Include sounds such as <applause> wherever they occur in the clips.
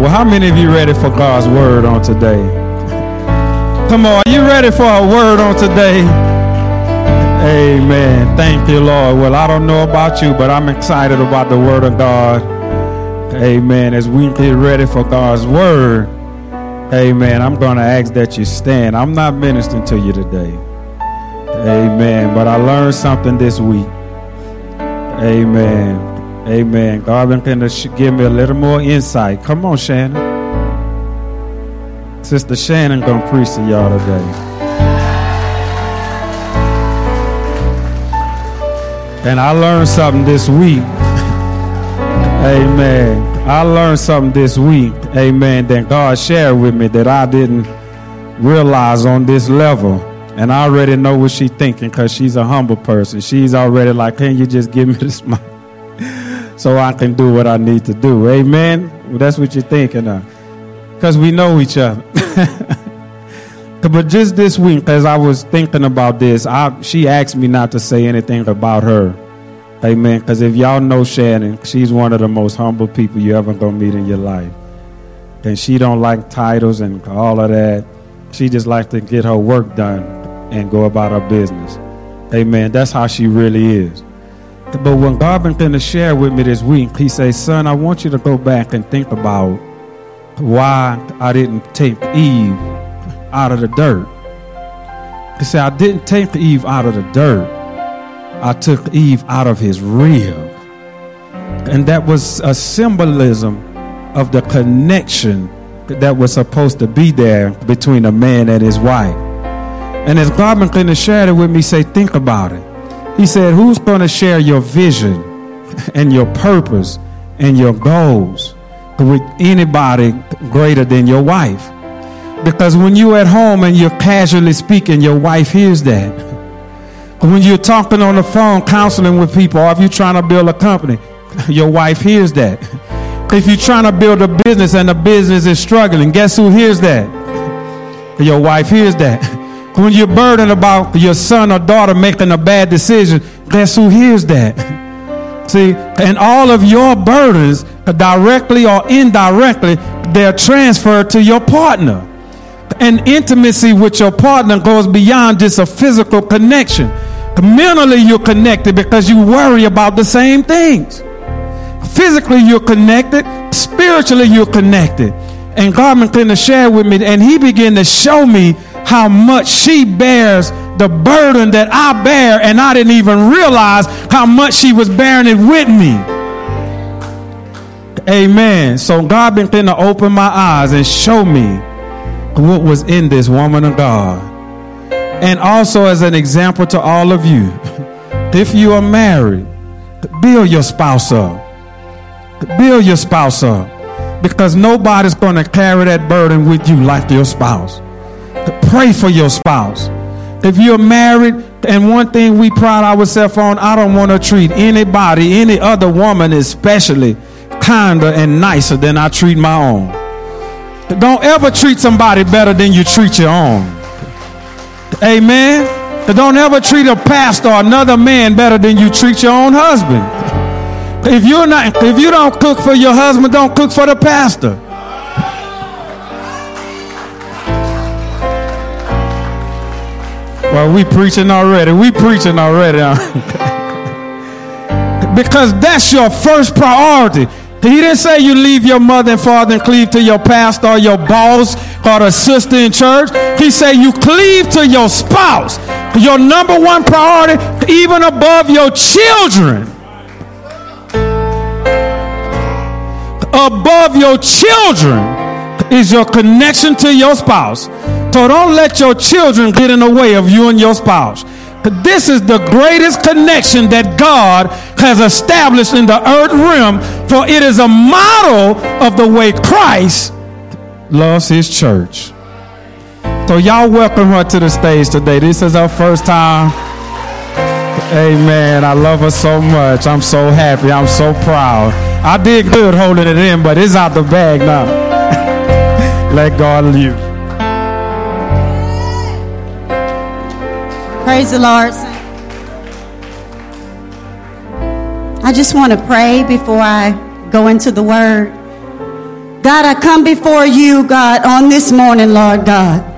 Well, how many of you ready for God's word on today? Come on, are you ready for a word on today? Amen. Thank you, Lord. Well, I don't know about you, but I'm excited about the word of God. Amen. As we get ready for God's word, amen, I'm going to ask that you stand. I'm not ministering to you today. Amen. But I learned something this week. Amen. Amen. Going to give me a little more insight. Come on, Shannon. Sister Shannon gonna preach to y'all today. And I learned something this week. <laughs> Amen. I learned something this week. Amen. That God shared with me that I didn't realize on this level. And I already know what she's thinking because she's a humble person. She's already like, can you just give me this mic so I can do what I need to do? Amen. Well, that's what you're thinking of. Because we know each other. <laughs> but just this week, as I was thinking about this, I, she asked me not to say anything about her. Amen. Because if y'all know Shannon, she's one of the most humble people you ever gonna meet in your life. And she don't like titles and all of that. She just likes to get her work done and go about her business. Amen. That's how she really is. But when God been to share with me this week, He says, "Son, I want you to go back and think about why I didn't take Eve out of the dirt." He said, "I didn't take Eve out of the dirt. I took Eve out of his rib." And that was a symbolism of the connection that was supposed to be there between a man and his wife. And as God began to share it with me, say, think about it. He said, Who's going to share your vision and your purpose and your goals with anybody greater than your wife? Because when you're at home and you're casually speaking, your wife hears that. <laughs> When you're talking on the phone, counseling with people, or if you're trying to build a company, <laughs> your wife hears that. <laughs> If you're trying to build a business and the business is struggling, guess who hears that? Your wife hears that. When you're burdened about your son or daughter making a bad decision, guess who hears that? <laughs> See, and all of your burdens, uh, directly or indirectly, they're transferred to your partner. And intimacy with your partner goes beyond just a physical connection. Mentally, you're connected because you worry about the same things. Physically, you're connected. Spiritually, you're connected. And began to share with me, and He began to show me how much she bears the burden that I bear, and I didn't even realize how much she was bearing it with me. Amen. So God began to open my eyes and show me what was in this woman of God. And also as an example to all of you, <laughs> if you are married, build your spouse up. Build your spouse up. Because nobody's going to carry that burden with you like your spouse pray for your spouse. If you're married, and one thing we pride ourselves on, I don't want to treat anybody, any other woman especially, kinder and nicer than I treat my own. Don't ever treat somebody better than you treat your own. Amen. Don't ever treat a pastor or another man better than you treat your own husband. If you're not, if you don't cook for your husband, don't cook for the pastor. Well, we preaching already. We preaching already. <laughs> because that's your first priority. He didn't say you leave your mother and father and cleave to your pastor or your boss or the sister in church. He said you cleave to your spouse. Your number one priority, even above your children. Above your children is your connection to your spouse. So don't let your children get in the way of you and your spouse. This is the greatest connection that God has established in the earth realm, for it is a model of the way Christ loves his church. So, y'all welcome her to the stage today. This is her first time. Amen. I love her so much. I'm so happy. I'm so proud. I did good holding it in, but it's out the bag now. <laughs> Let God lead Praise the Lord. I just want to pray before I go into the word. God, I come before you, God, on this morning, Lord God.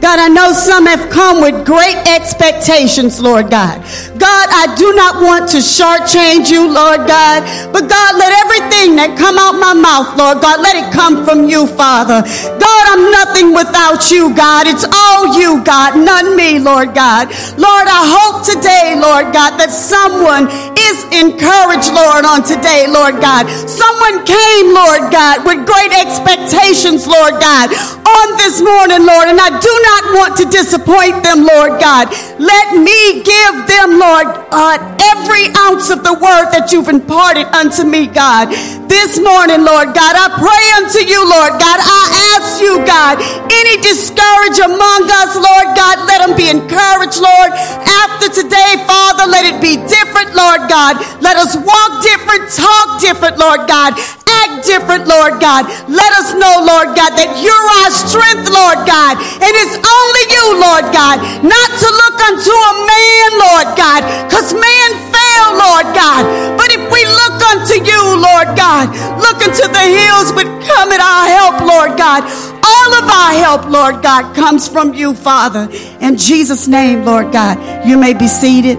God, I know some have come with great expectations, Lord God. God, I do not want to shortchange you, Lord God, but God, let everything that come out my mouth, Lord God, let it come from you, Father. God, I'm nothing without you, God. It's all you, God, none me, Lord God. Lord, I hope today, Lord God, that someone is encouraged, Lord, on today, Lord God. Someone came, Lord God, with great expectations, Lord God, on this morning, Lord, and I do not want to disappoint them, Lord God. Let me give them, Lord, uh, every ounce of the word that you've imparted unto me, God. This morning, Lord God, I pray unto you, Lord God. I ask you, God, any discourage among us, Lord God, let them be encouraged, Lord. After today, Father, let it be different, Lord God. Let us walk different, talk different, Lord God act different, Lord God. Let us know, Lord God, that you're our strength, Lord God. And it's only you, Lord God, not to look unto a man, Lord God, because man fail, Lord God. But if we look unto you, Lord God, look into the hills, but come at our help, Lord God. All of our help, Lord God, comes from you, Father. In Jesus' name, Lord God, you may be seated.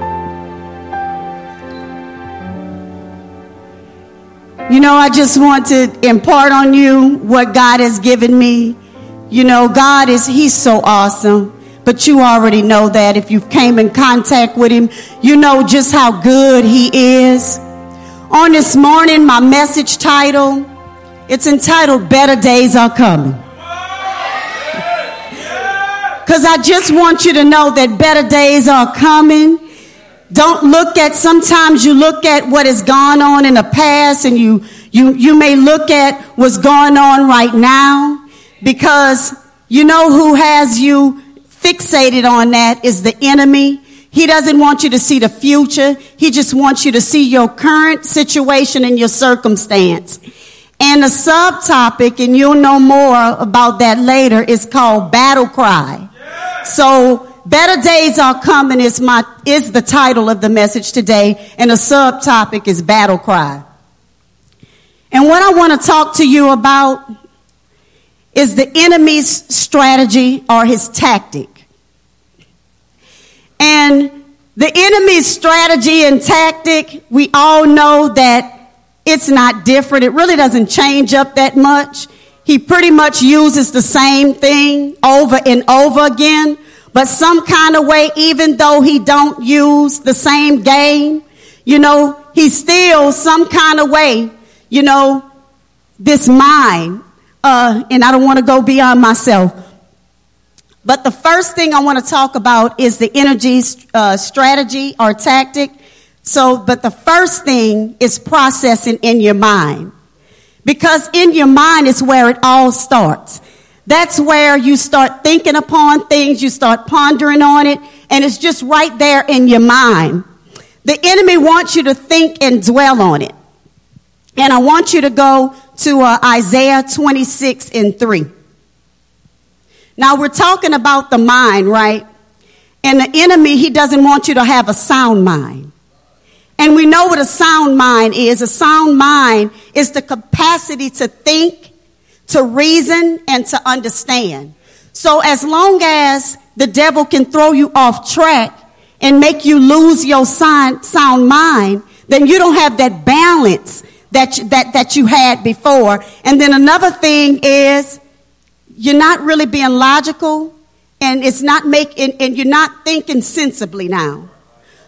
You know, I just want to impart on you what God has given me. You know, God is, He's so awesome. But you already know that if you've came in contact with Him, you know just how good He is. On this morning, my message title, it's entitled Better Days Are Coming. Because I just want you to know that better days are coming. Don't look at, sometimes you look at what has gone on in the past and you, you, you may look at what's going on right now because you know who has you fixated on that is the enemy. He doesn't want you to see the future. He just wants you to see your current situation and your circumstance. And the subtopic, and you'll know more about that later, is called battle cry. So Better days are coming is my is the title of the message today, and the subtopic is battle cry. And what I want to talk to you about is the enemy's strategy or his tactic. And the enemy's strategy and tactic, we all know that it's not different. It really doesn't change up that much. He pretty much uses the same thing over and over again. But some kind of way, even though he don't use the same game, you know, he still some kind of way, you know, this mind. Uh, and I don't want to go beyond myself. But the first thing I want to talk about is the energy uh, strategy or tactic. So, but the first thing is processing in your mind. Because in your mind is where it all starts. That's where you start thinking upon things, you start pondering on it, and it's just right there in your mind. The enemy wants you to think and dwell on it. And I want you to go to uh, Isaiah 26 and 3. Now we're talking about the mind, right? And the enemy, he doesn't want you to have a sound mind. And we know what a sound mind is. A sound mind is the capacity to think to reason and to understand. So as long as the devil can throw you off track and make you lose your sound, sound mind, then you don't have that balance that you, that, that you had before. And then another thing is you're not really being logical and it's not making, and you're not thinking sensibly now.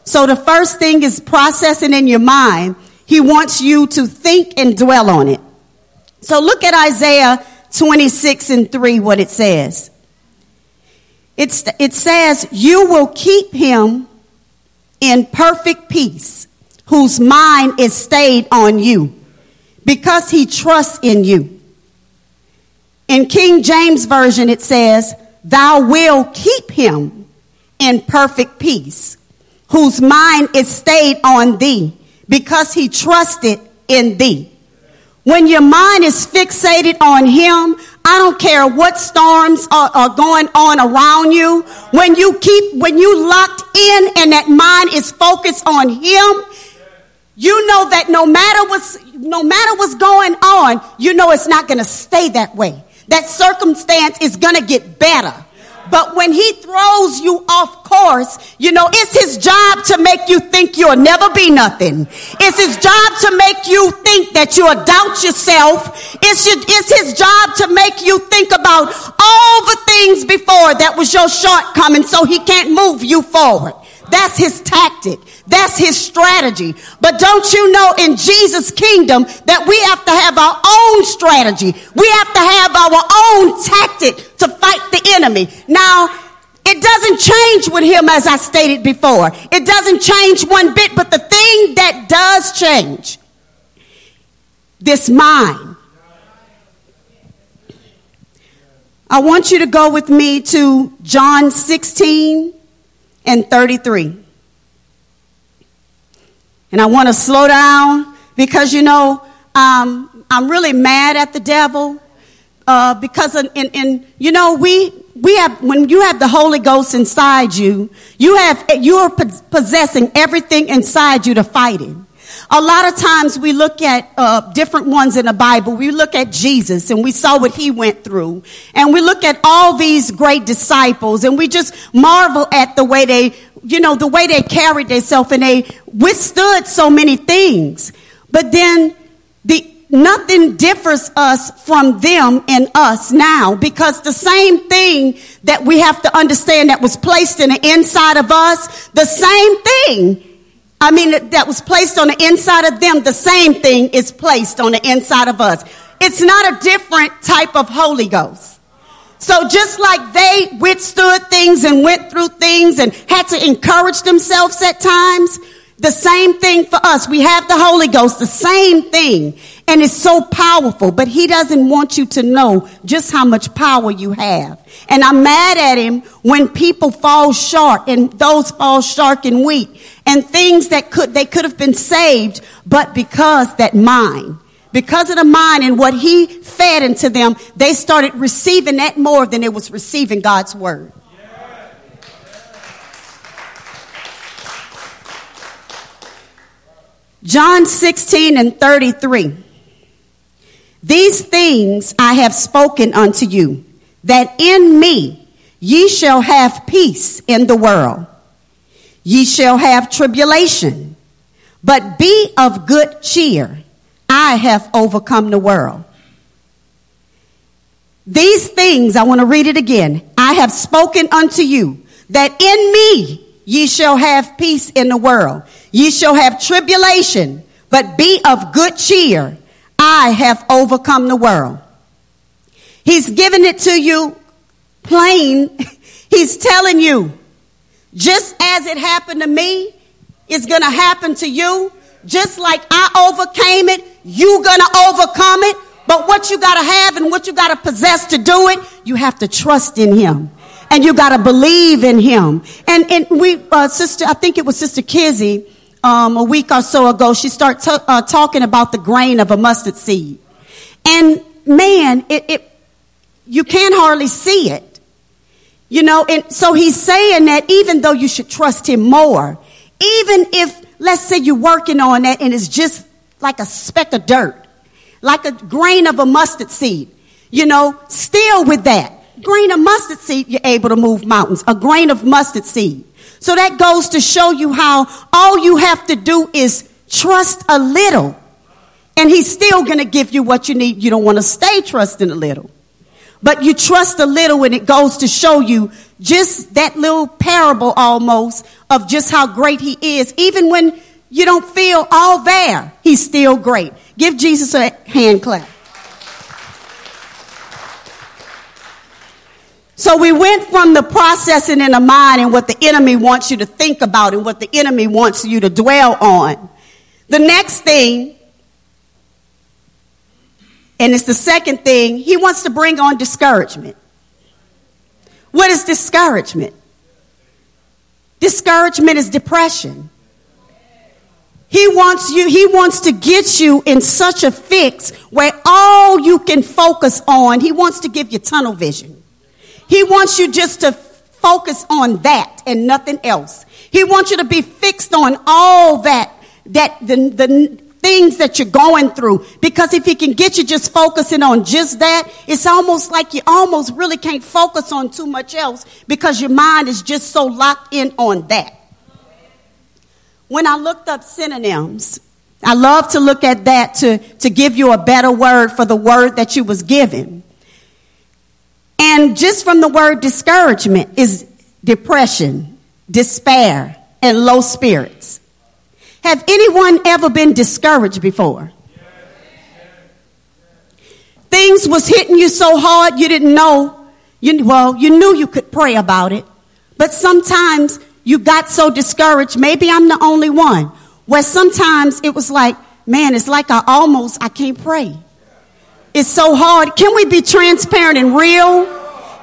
So the first thing is processing in your mind. He wants you to think and dwell on it. So look at Isaiah 26 and 3, what it says. It's, it says, You will keep him in perfect peace, whose mind is stayed on you, because he trusts in you. In King James Version, it says, Thou will keep him in perfect peace, whose mind is stayed on thee, because he trusted in thee. When your mind is fixated on Him, I don't care what storms are, are, going on around you. When you keep, when you locked in and that mind is focused on Him, you know that no matter what's, no matter what's going on, you know it's not going to stay that way. That circumstance is going to get better. But when he throws you off course, you know, it's his job to make you think you'll never be nothing. It's his job to make you think that you'll doubt yourself. It's, your, it's his job to make you think about all the things before that was your shortcoming so he can't move you forward. That's his tactic. That's his strategy. But don't you know in Jesus' kingdom that we have to have our own strategy. We have to have our own tactic to fight the enemy. Now, it doesn't change with him as I stated before. It doesn't change one bit, but the thing that does change, this mind. I want you to go with me to John 16 and 33. And I want to slow down because, you know, um, I'm really mad at the devil uh, because, in, in, you know, we, we have, when you have the Holy Ghost inside you, you have, you are possessing everything inside you to fight him. A lot of times we look at uh, different ones in the Bible. We look at Jesus and we saw what he went through. And we look at all these great disciples and we just marvel at the way they, you know, the way they carried themselves and they withstood so many things. But then the nothing differs us from them and us now because the same thing that we have to understand that was placed in the inside of us, the same thing I mean, that was placed on the inside of them, the same thing is placed on the inside of us. It's not a different type of Holy Ghost. So just like they withstood things and went through things and had to encourage themselves at times, the same thing for us. We have the Holy Ghost, the same thing. And it's so powerful, but he doesn't want you to know just how much power you have. And I'm mad at him when people fall short and those fall short and weak and things that could, they could have been saved, but because that mind, because of the mind and what he fed into them, they started receiving that more than it was receiving God's word. John 16 and 33. These things I have spoken unto you, that in me ye shall have peace in the world. Ye shall have tribulation, but be of good cheer. I have overcome the world. These things, I want to read it again. I have spoken unto you that in me ye shall have peace in the world. Ye shall have tribulation, but be of good cheer. I have overcome the world. He's giving it to you plain. <laughs> He's telling you, just as it happened to me, it's going to happen to you. Just like I overcame it, you're going to overcome it. But what you got to have and what you got to possess to do it, you have to trust in Him. And you got to believe in Him. And, and we, uh, sister, I think it was Sister Kizzy, um, a week or so ago, she started t- uh, talking about the grain of a mustard seed. And man, it, it, you can't hardly see it. You know, and so he's saying that even though you should trust him more, even if, let's say you're working on that and it's just like a speck of dirt, like a grain of a mustard seed, you know, still with that grain of mustard seed, you're able to move mountains. A grain of mustard seed. So that goes to show you how all you have to do is trust a little. And he's still going to give you what you need. You don't want to stay trusting a little. But you trust a little and it goes to show you just that little parable almost of just how great he is. Even when you don't feel all there, he's still great. Give Jesus a hand clap. So we went from the processing in the mind and what the enemy wants you to think about and what the enemy wants you to dwell on. The next thing and it's the second thing, he wants to bring on discouragement. What is discouragement? Discouragement is depression. He wants you, he wants to get you in such a fix where all you can focus on, he wants to give you tunnel vision. He wants you just to focus on that and nothing else. He wants you to be fixed on all that that the, the things that you're going through. Because if he can get you just focusing on just that, it's almost like you almost really can't focus on too much else because your mind is just so locked in on that. When I looked up synonyms, I love to look at that to, to give you a better word for the word that you was given. And just from the word discouragement is depression, despair, and low spirits. Have anyone ever been discouraged before? Things was hitting you so hard you didn't know. You, well, you knew you could pray about it, but sometimes you got so discouraged. Maybe I'm the only one where sometimes it was like, man, it's like I almost I can't pray. It's so hard. Can we be transparent and real?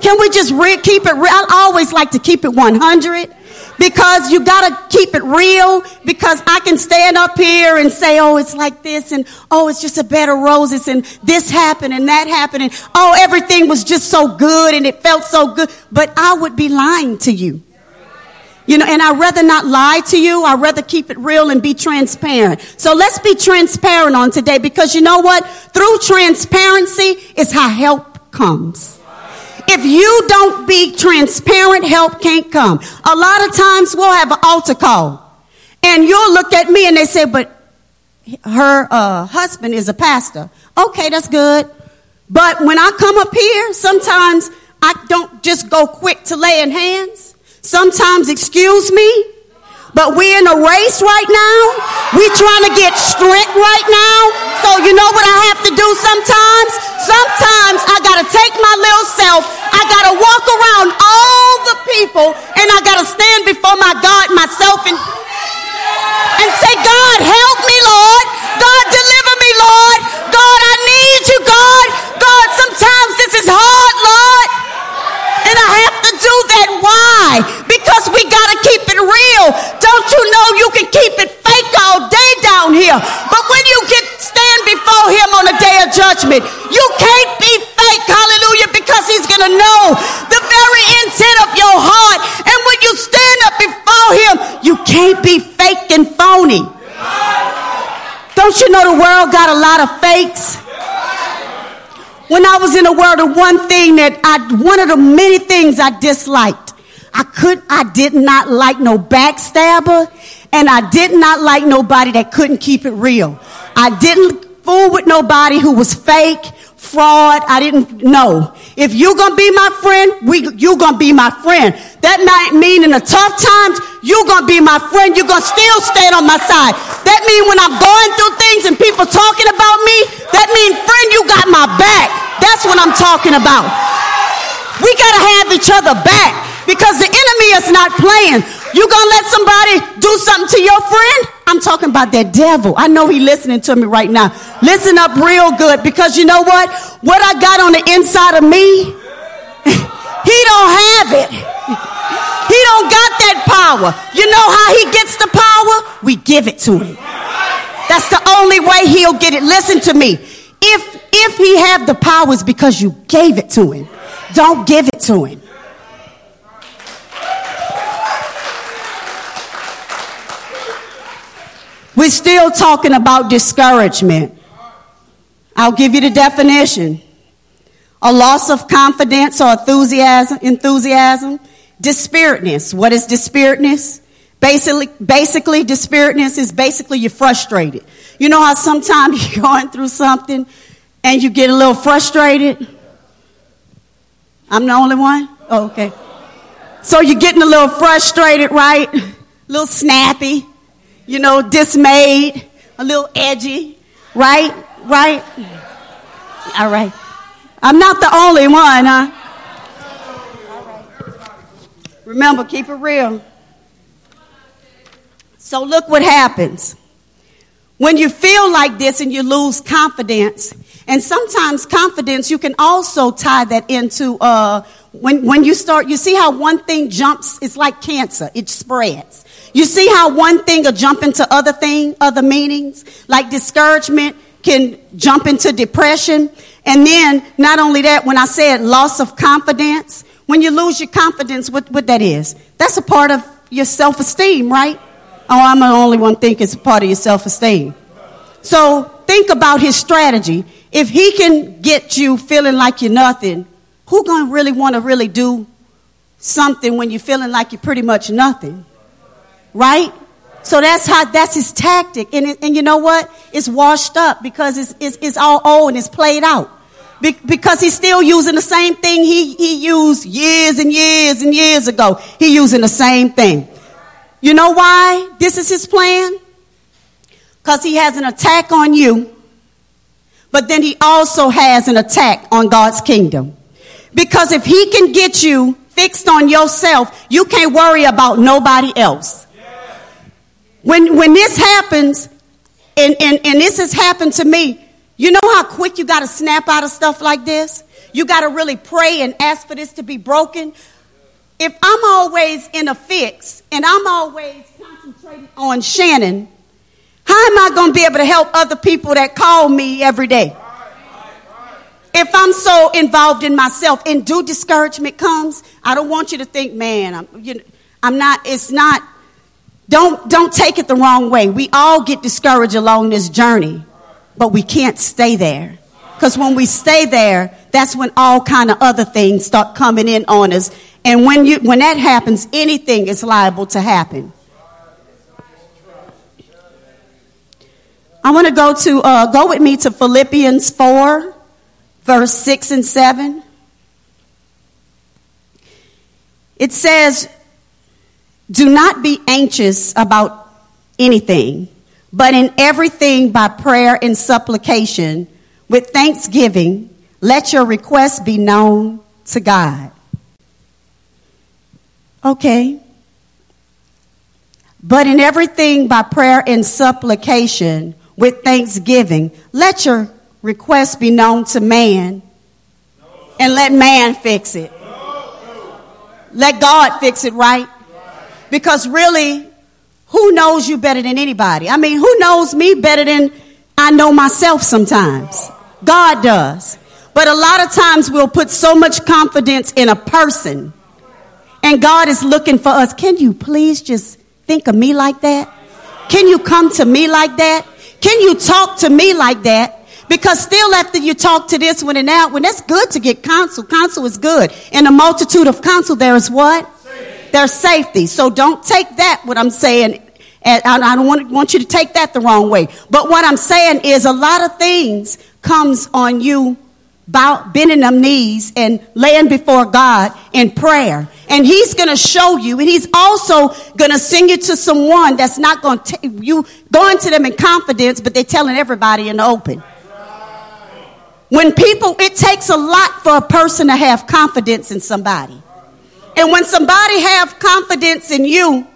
Can we just re- keep it real? I always like to keep it 100 because you got to keep it real because I can stand up here and say, oh, it's like this and oh, it's just a bed of roses and this happened and that happened and oh, everything was just so good and it felt so good. But I would be lying to you. You know, and I'd rather not lie to you. I'd rather keep it real and be transparent. So let's be transparent on today because you know what? Through transparency is how help comes. If you don't be transparent, help can't come. A lot of times we'll have an altar call and you'll look at me and they say, but her uh, husband is a pastor. Okay, that's good. But when I come up here, sometimes I don't just go quick to laying hands. Sometimes, excuse me, but we're in a race right now. We're trying to get strength right now. So you know what I have to do sometimes? Sometimes I gotta take my little self, I gotta walk around all the people, and I gotta stand before my God, myself, and and say, God, help me, Lord. God, deliver me, Lord. God, I need you, God. God, sometimes this is hard, Lord. And I have to do that. Why? Because we got to keep it real. Don't you know you can keep it fake all day down here? But when you get stand before him on the day of judgment, you can't be fake. Hallelujah. Because he's going to know the very intent of your heart. And when you stand up before him, you can't be fake and phony. Don't you know the world got a lot of fakes? when I was in the world, the one thing that I, one of the many things I disliked, I could, I did not like no backstabber, and I did not like nobody that couldn't keep it real. I didn't fool with nobody who was fake, fraud. I didn't know. If you're gonna be my friend, we, you're gonna be my friend. That might mean in the tough times, you're gonna be my friend. You're gonna still stand on my side. That means when I'm going through things and people talking about me, that means friend, you got my back. That's what I'm talking about. We gotta have each other back because the enemy is not playing. You gonna let somebody do something to your friend? I'm talking about that devil. I know he listening to me right now. Listen up real good because you know what? What I got on the inside of me, <laughs> he don't have it. He don't got that power. You know how he gets the power? We give it to him. That's the only way he'll get it. Listen to me. If if he have the powers because you gave it to him, don't give it to him. We're still talking about discouragement. I'll give you the definition. A loss of confidence or enthusiasm, enthusiasm. Dispiritness. What is dispiritness? Basically, basically, dispiritness is basically you're frustrated. You know how sometimes <laughs> you're going through something and you get a little frustrated? I'm the only one? Oh, okay. So you're getting a little frustrated, right? A <laughs> little snappy, you know, dismayed, a little edgy, right? Right? All right. I'm not the only one, huh? Remember, keep it real. So look what happens. When you feel like this and you lose confidence, and sometimes confidence, you can also tie that into uh, when, when you start, you see how one thing jumps, it's like cancer, it spreads. You see how one thing will jump into other thing, other meanings, like discouragement can jump into depression. And then not only that, when I said loss of confidence, when you lose your confidence, what, what that is, that's a part of your self-esteem, right? Oh, I'm the only one think it's a part of your self esteem. So think about his strategy. If he can get you feeling like you're nothing, who gonna really want to really do something when you're feeling like you're pretty much nothing? Right? So that's how that's his tactic. And, and you know what? It's washed up because it's, it's, it's all old and it's played out. Be, because he's still using the same thing he, he used years and years and years ago. He using the same thing. You know why this is his plan? Because he has an attack on you, but then he also has an attack on God's kingdom. Because if he can get you fixed on yourself, you can't worry about nobody else. When, when this happens, and, and, and this has happened to me, you know how quick you got to snap out of stuff like this? You got to really pray and ask for this to be broken. If I'm always in a fix and I'm always concentrating on Shannon, how am I going to be able to help other people that call me every day? If I'm so involved in myself and do discouragement comes, I don't want you to think, man, I'm, you know, I'm not, it's not, don't, don't take it the wrong way. We all get discouraged along this journey, but we can't stay there. Because when we stay there, that's when all kind of other things start coming in on us. And when, you, when that happens, anything is liable to happen. I want to go to, uh, go with me to Philippians 4, verse 6 and 7. It says, Do not be anxious about anything, but in everything by prayer and supplication, with thanksgiving, let your requests be known to God. Okay. But in everything by prayer and supplication, with thanksgiving. Let your request be known to man and let man fix it. Let God fix it, right? Because really, who knows you better than anybody? I mean, who knows me better than I know myself sometimes? God does. But a lot of times we'll put so much confidence in a person. And God is looking for us. Can you please just think of me like that? Can you come to me like that? Can you talk to me like that? Because still after you talk to this one and that one, that's good to get counsel. Counsel is good. In a multitude of counsel, there is what? There's safety. So don't take that, what I'm saying. And I don't want, want you to take that the wrong way. But what I'm saying is a lot of things comes on you bow, bending them knees and laying before God in prayer. And He's going to show you, and He's also going to send you to someone that's not going to you going to them in confidence, but they're telling everybody in the open. When people, it takes a lot for a person to have confidence in somebody. And when somebody have confidence in you,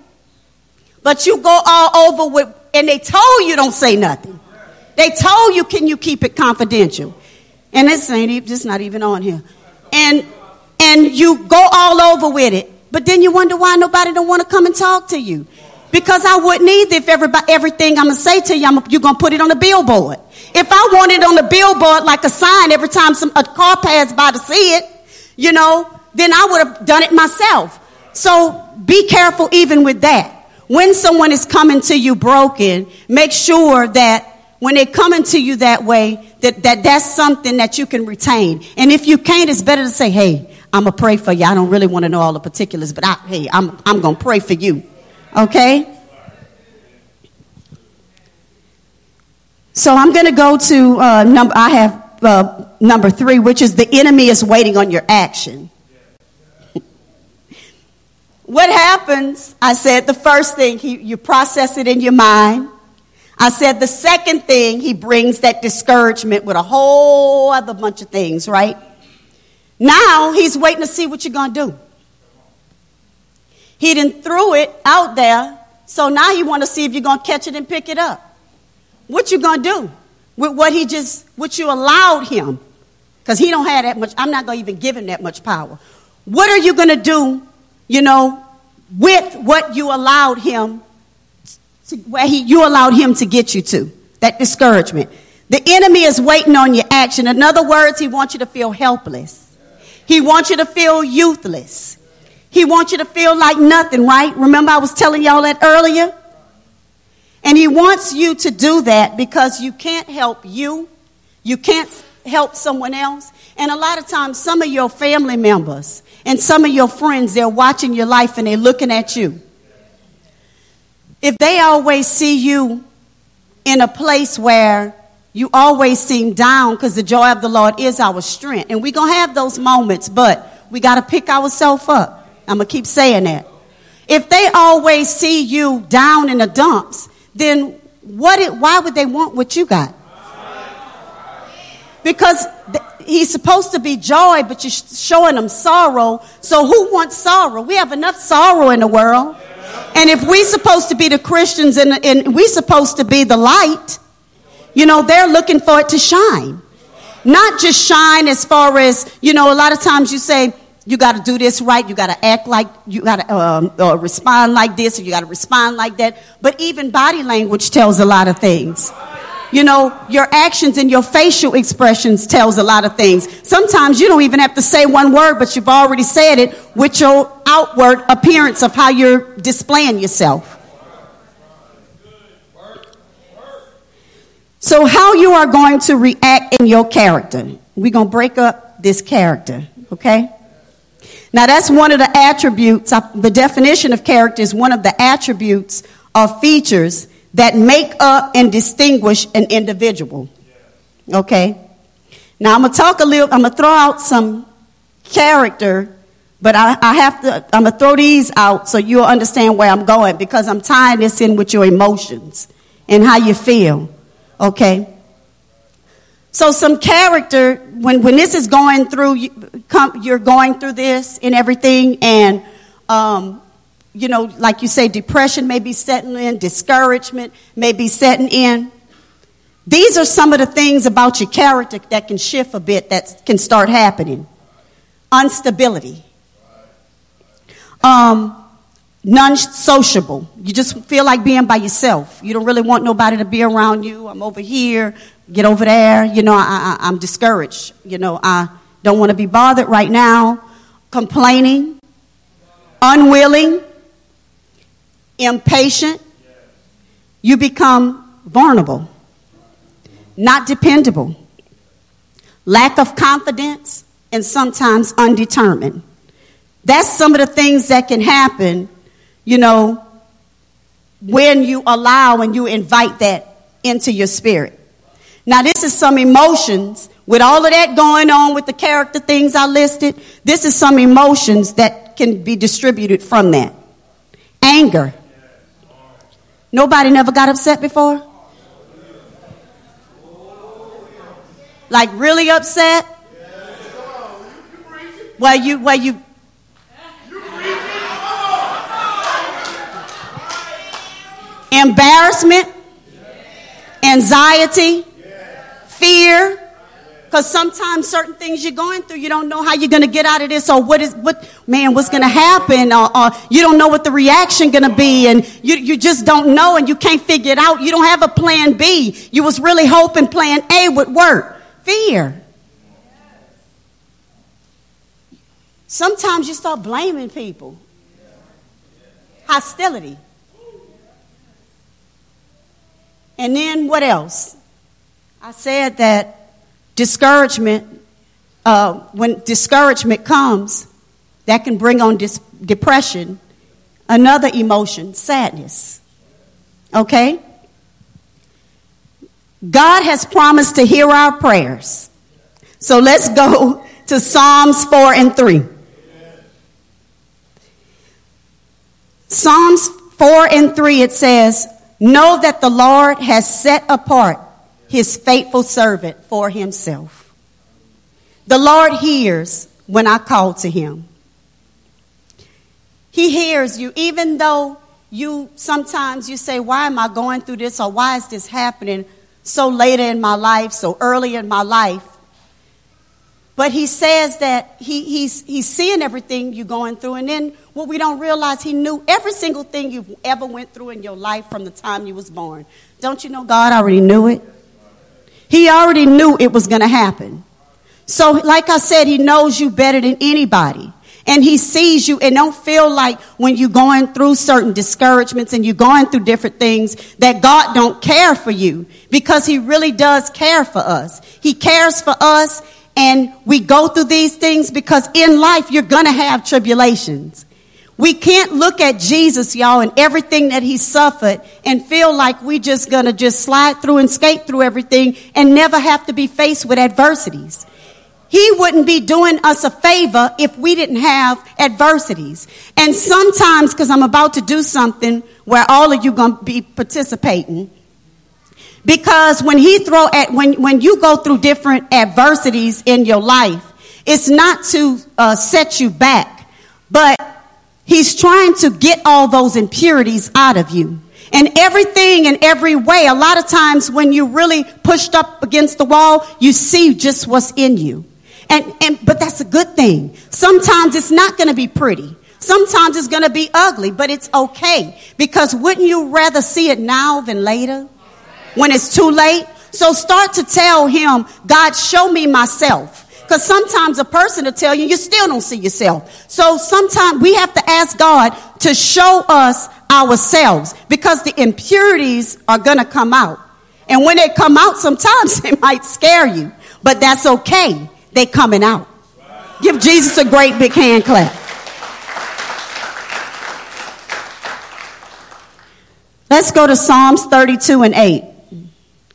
but you go all over with, and they told you don't say nothing. They told you, can you keep it confidential? And this ain't just not even on here. And and you go all over with it. But then you wonder why nobody don't want to come and talk to you. Because I wouldn't either if everybody, everything I'm going to say to you, I'm, you're going to put it on the billboard. If I want it on the billboard like a sign every time some, a car passed by to see it, you know, then I would have done it myself. So be careful even with that. When someone is coming to you broken, make sure that when they're coming to you that way, that, that that's something that you can retain. And if you can't, it's better to say, hey, I'm going to pray for you. I don't really want to know all the particulars, but I, hey, I'm, I'm going to pray for you. Okay? So I'm going to go to uh, number, I have uh, number three, which is the enemy is waiting on your action. What happens? I said the first thing, he, you process it in your mind. I said the second thing, he brings that discouragement with a whole other bunch of things, right? Now he's waiting to see what you're going to do. He didn't threw it out there, so now he want to see if you're going to catch it and pick it up. What you going to do with what he just, what you allowed him? Because he don't have that much, I'm not going to even give him that much power. What are you going to do, you know, with what you allowed him to where he, you allowed him to get you to. That discouragement. The enemy is waiting on your action. In other words, he wants you to feel helpless. He wants you to feel youthless. He wants you to feel like nothing, right? Remember I was telling y'all that earlier? And he wants you to do that because you can't help you. You can't help someone else. And a lot of times, some of your family members and some of your friends, they're watching your life and they're looking at you. If they always see you in a place where you always seem down because the joy of the Lord is our strength. And we're going to have those moments, but we got to pick ourselves up. I'm going to keep saying that. If they always see you down in the dumps, then what it, why would they want what you got? Because th- he's supposed to be joy, but you're showing them sorrow. So who wants sorrow? We have enough sorrow in the world. And if we're supposed to be the Christians and, and we're supposed to be the light, you know, they're looking for it to shine. Not just shine as far as, you know, a lot of times you say, you got to do this right. You got to act like, you got to um, uh, respond like this, or you got to respond like that. But even body language tells a lot of things. You know, your actions and your facial expressions tells a lot of things. Sometimes you don't even have to say one word, but you've already said it with your outward appearance of how you're displaying yourself. So, how you are going to react in your character? We're going to break up this character, okay? Now, that's one of the attributes, the definition of character is one of the attributes or features that make up and distinguish an individual. Okay? Now, I'm to talk a little, I'm to throw out some character, but I, I have to, I'm to throw these out so you'll understand where I'm going because I'm tying this in with your emotions and how you feel. Okay? So some character, when, when this is going through, you, you're going through this and everything, and, um, you know, like you say, depression may be setting in, discouragement may be setting in. These are some of the things about your character that can shift a bit, that can start happening. Instability. Um, non-sociable. You just feel like being by yourself. You don't really want nobody to be around you. I'm over here, get over there. You know, I, I, I'm discouraged. You know, I don't want to be bothered right now. Complaining, unwilling, impatient. You become vulnerable, not dependable, lack of confidence, and sometimes undetermined. That's some of the things that can happen you know, when you allow and you invite that into your spirit. Now, this is some emotions. With all of that going on with the character things I listed, this is some emotions that can be distributed from that. Anger. Nobody never got upset before? Like really upset? Where you where you embarrassment, anxiety, fear. Because sometimes certain things you're going through, you don't know how you're going to get out of this, or what is what man, what's going to happen, or, or, you don't know what the reaction going to be, and you you just don't know, and you can't figure it out. You don't have a plan B. You was really hoping plan A would work. Fear. Sometimes you start blaming people. Hostility. And then what else? I said that discouragement, uh, when discouragement comes, that can bring on dis- depression. Another emotion, sadness. Okay? God has promised to hear our prayers. So let's go <laughs> to Psalms 4 and 3. Psalms 4 and 3, it says, Know that the Lord has set apart his faithful servant for himself. The Lord hears when I call to him. He hears you, even though you sometimes you say, Why am I going through this? or why is this happening so later in my life, so early in my life? But he says that he, he's, he's seeing everything you're going through. And then what we don't realize, he knew every single thing you've ever went through in your life from the time you was born. Don't you know God already knew it? He already knew it was going to happen. So like I said, he knows you better than anybody. And he sees you and don't feel like when you're going through certain discouragements and you're going through different things that God don't care for you because he really does care for us. He cares for us and we go through these things because in life you're going to have tribulations. We can't look at Jesus, y'all, and everything that he suffered and feel like we just gonna just slide through and skate through everything and never have to be faced with adversities. He wouldn't be doing us a favor if we didn't have adversities. And sometimes, because I'm about to do something where all of you gonna be participating, because when he throw at when when you go through different adversities in your life, it's not to uh, set you back, but He's trying to get all those impurities out of you. And everything in every way, a lot of times when you're really pushed up against the wall, you see just what's in you. And, and, but that's a good thing. Sometimes it's not going to be pretty. Sometimes it's going to be ugly, but it's okay. Because wouldn't you rather see it now than later? When it's too late? So start to tell him, God, show me myself. Because sometimes a person will tell you, you still don't see yourself. So sometimes we have to ask God to show us ourselves because the impurities are going to come out. And when they come out, sometimes <laughs> they might scare you, but that's okay. They coming out. Give Jesus a great big hand clap. Let's go to Psalms 32 and 8.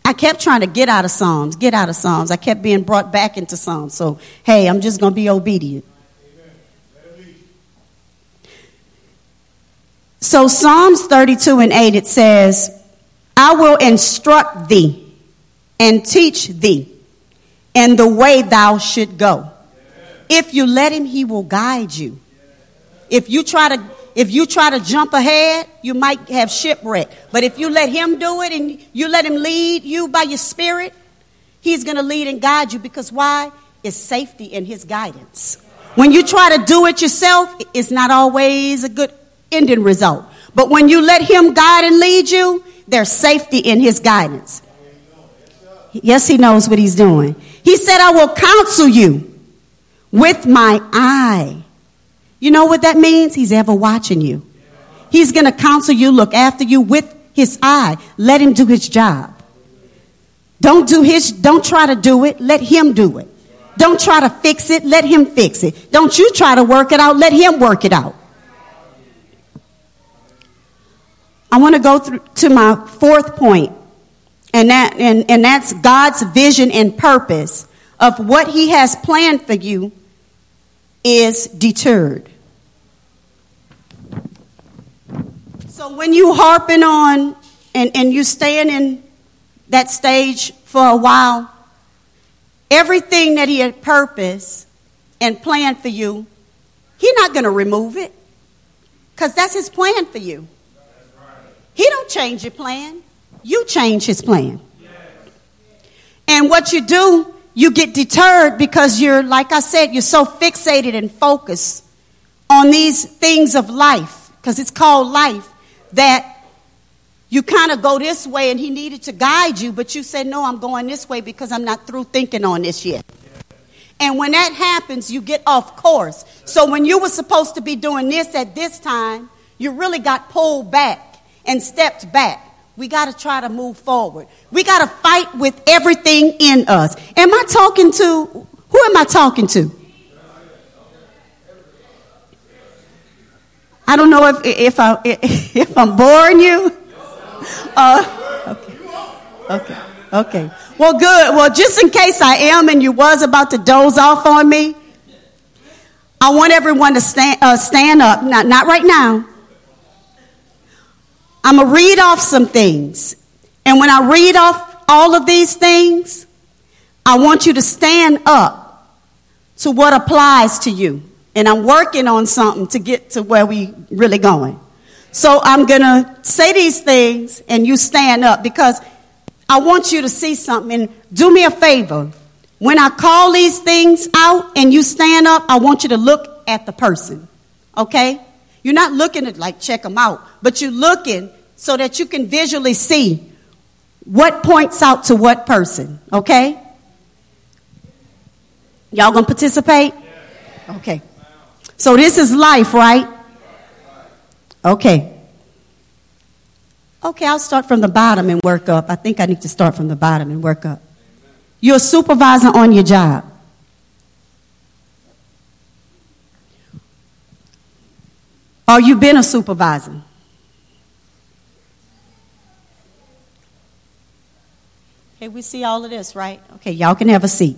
I kept trying to get out of Psalms, get out of Psalms. I kept being brought back into Psalms. So, hey, I'm just going to be obedient. So, Psalms 32 and 8, it says, I will instruct thee and teach thee in the way thou should go. If you let him, he will guide you. If you try to if you try to jump ahead, you might have shipwreck. But if you let him do it and you let him lead you by your spirit, he's going to lead and guide you because why? It's safety in his guidance. When you try to do it yourself, it's not always a good ending result. But when you let him guide and lead you, there's safety in his guidance. Yes, he knows what he's doing. He said, I will counsel you with my eye. You know what that means? He's ever watching you. He's going to counsel you, look after you with his eye. Let him do his job. Don't do his, don't try to do it. Let him do it. Don't try to fix it. Let him fix it. Don't you try to work it out. Let him work it out. I want to go through to my fourth point, and that and, and that's God's vision and purpose of what He has planned for you is deterred. So when you harping on and, and you staying in that stage for a while, everything that he had purpose and planned for you, he's not going to remove it because that's his plan for you. He don't change your plan. You change his plan. And what you do you get deterred because you're, like I said, you're so fixated and focused on these things of life, because it's called life, that you kind of go this way and he needed to guide you, but you said, No, I'm going this way because I'm not through thinking on this yet. And when that happens, you get off course. So when you were supposed to be doing this at this time, you really got pulled back and stepped back. We got to try to move forward. We got to fight with everything in us. Am I talking to, who am I talking to? I don't know if, if, I, <laughs> if I'm boring you. Uh, okay. Okay. Okay. Well, good. Well, just in case I am and you was about to doze off on me, I want everyone to stand, uh, stand up. Not, not right now. I'm going to read off some things. And when I read off all of these things, I want you to stand up to what applies to you. And I'm working on something to get to where we really going. So I'm going to say these things and you stand up because I want you to see something. And do me a favor. When I call these things out and you stand up, I want you to look at the person. Okay? You're not looking to like check them out, but you're looking so that you can visually see what points out to what person. Okay? Y'all gonna participate? Okay. So this is life, right? Okay. Okay, I'll start from the bottom and work up. I think I need to start from the bottom and work up. You're a supervisor on your job. Or you've been a supervisor. Okay, we see all of this, right? Okay, y'all can have a seat.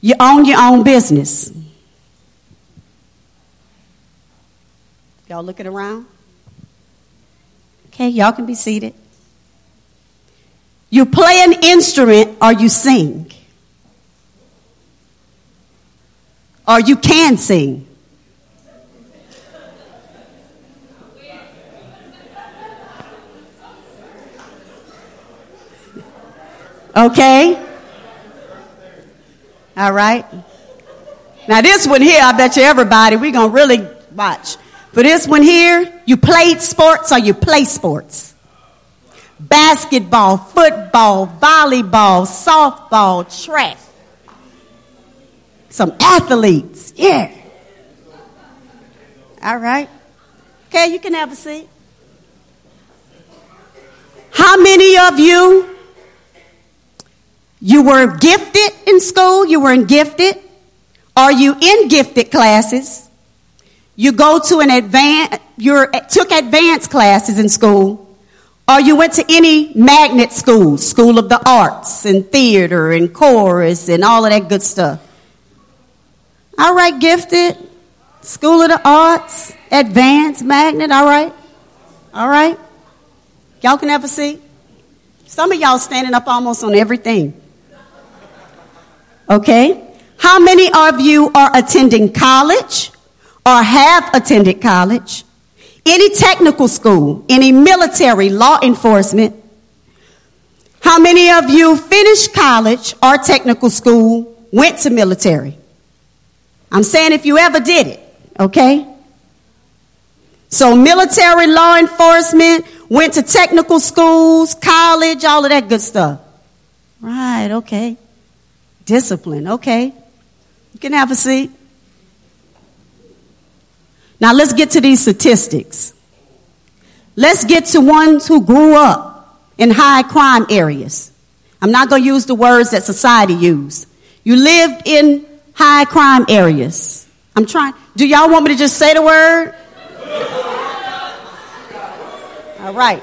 You own your own business. Y'all looking around? Okay, y'all can be seated. You play an instrument or you sing. Or you can sing. Okay? All right? Now, this one here, I bet you everybody, we're going to really watch. For this one here, you played sports or you play sports. Basketball, football, volleyball, softball, track. Some athletes, yeah. All right. Okay, you can have a seat. How many of you you were gifted in school, you were in gifted. Are you in gifted classes? You go to an advanced, you took advanced classes in school. Or you went to any magnet school, School of the Arts and theater and chorus and all of that good stuff. All right, gifted, School of the Arts, advanced, magnet, all right? All right? Y'all can have a seat? Some of y'all standing up almost on everything. Okay? How many of you are attending college or have attended college? Any technical school, any military, law enforcement? How many of you finished college or technical school, went to military? I'm saying if you ever did it, okay? So, military, law enforcement, went to technical schools, college, all of that good stuff. Right, okay. Discipline, okay. You can have a seat. Now let's get to these statistics. Let's get to ones who grew up in high crime areas. I'm not going to use the words that society used. You lived in high crime areas. I'm trying. Do y'all want me to just say the word? All right.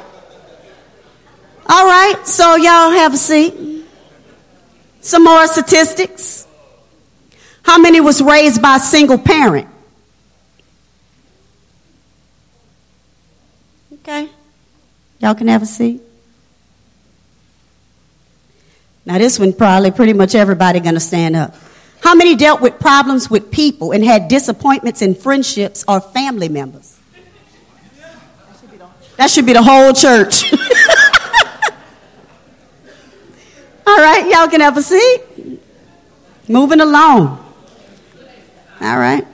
All right. So y'all have a seat. Some more statistics. How many was raised by a single parent? Okay. Y'all can have a seat. Now this one probably pretty much everybody gonna stand up. How many dealt with problems with people and had disappointments in friendships or family members? That should be the whole church. <laughs> All right, y'all can have a seat. Moving along. All right.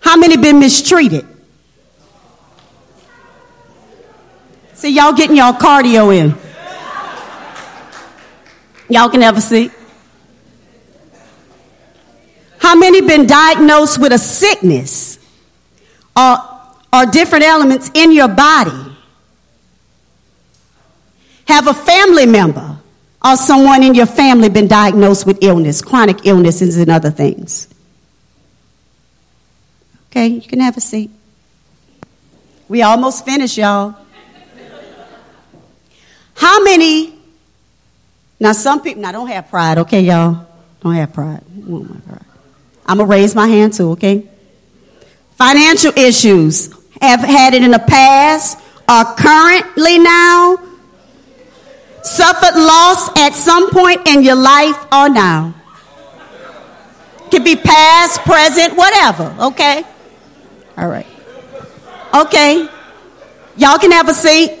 How many been mistreated? See, y'all getting y'all cardio in. Y'all can have a seat. How many been diagnosed with a sickness or, or different elements in your body? Have a family member or someone in your family been diagnosed with illness, chronic illnesses, and other things? Okay, you can have a seat. We almost finished, y'all. How many? Now, some people, now don't have pride, okay, y'all? Don't have pride. want my pride. I'm going to raise my hand too, okay? Financial issues. Have had it in the past, are currently now, suffered loss at some point in your life or now. Could be past, present, whatever, okay? All right. Okay. Y'all can have a seat.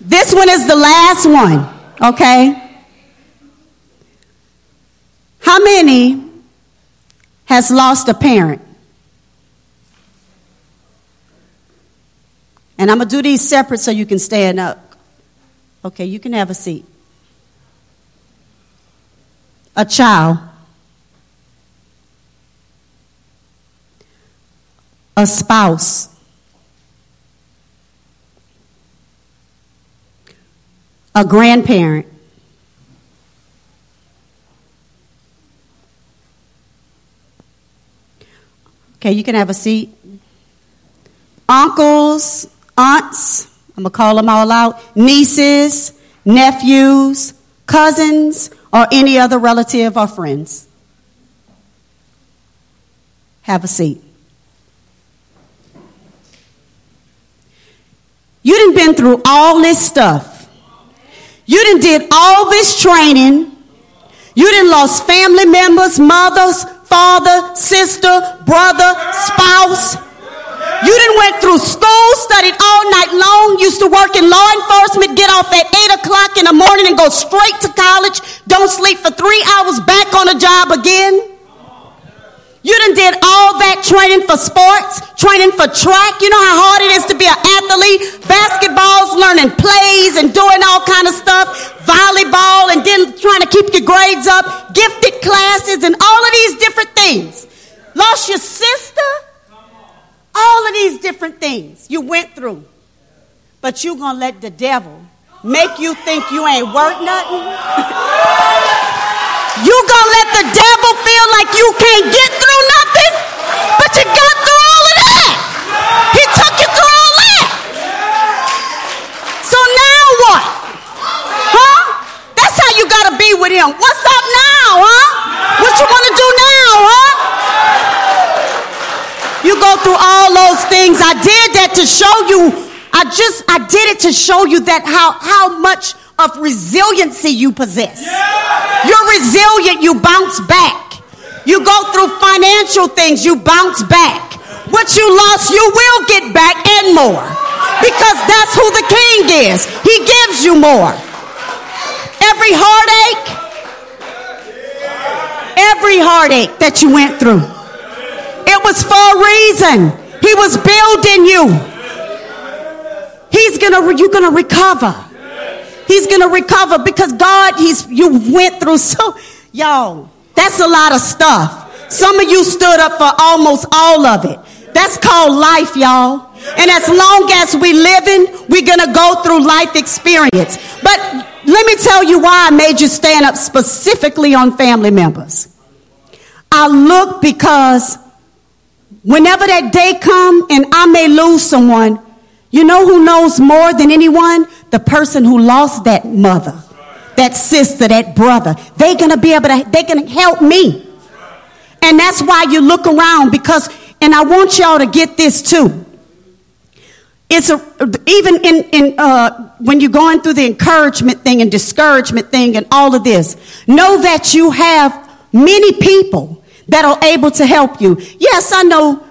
This one is the last one, okay? How many has lost a parent? And I'm going to do these separate so you can stand up. Okay, you can have a seat. a child, a spouse, a grandparent, Okay, you can have a seat. Uncles, aunts, I'm going to call them all out, nieces, nephews, cousins, or any other relative or friends. Have a seat. You done been through all this stuff. You done did all this training. You done lost family members, mothers, father, sister, brother, spouse. You didn't went through school, studied all night long, used to work in law enforcement, get off at 8 o'clock in the morning and go straight to college, don't sleep for three hours, back on the job again. You done did all that training for sports, training for track. You know how hard it is to be an athlete. Basketball's learning plays and doing all kind of stuff. Volleyball and then trying to keep your grades up. Gifted classes and all of these different things. Lost your sister. All of these different things you went through. But you're gonna let the devil make you think you ain't worth nothing? <laughs> You gonna let the devil feel like you can't get through nothing? But you got through all of that. He took you through all that. So now what? Huh? That's how you gotta be with him. What's up now, huh? What you wanna do now, huh? You go through all those things. I did that to show you. I just I did it to show you that how how much of resiliency you possess. You're resilient, you bounce back. You go through financial things, you bounce back. What you lost, you will get back and more. Because that's who the king is. He gives you more. Every heartache, every heartache that you went through, it was for a reason. He was building you. He's gonna, you're gonna recover. He's to recover because God, he's, you went through so, y'all, that's a lot of stuff. Some of you stood up for almost all of it. That's called life, y'all. And as long as we living, we're to go through life experience. But let me tell you why I made you stand up specifically on family members. I look because whenever that day come and I may lose someone, you know who knows more than anyone? The person who lost that mother, that sister, that brother. They're going to be able to, they're going to help me. And that's why you look around because, and I want y'all to get this too. It's a, even in, in uh, when you're going through the encouragement thing and discouragement thing and all of this, know that you have many people that are able to help you. Yes, I know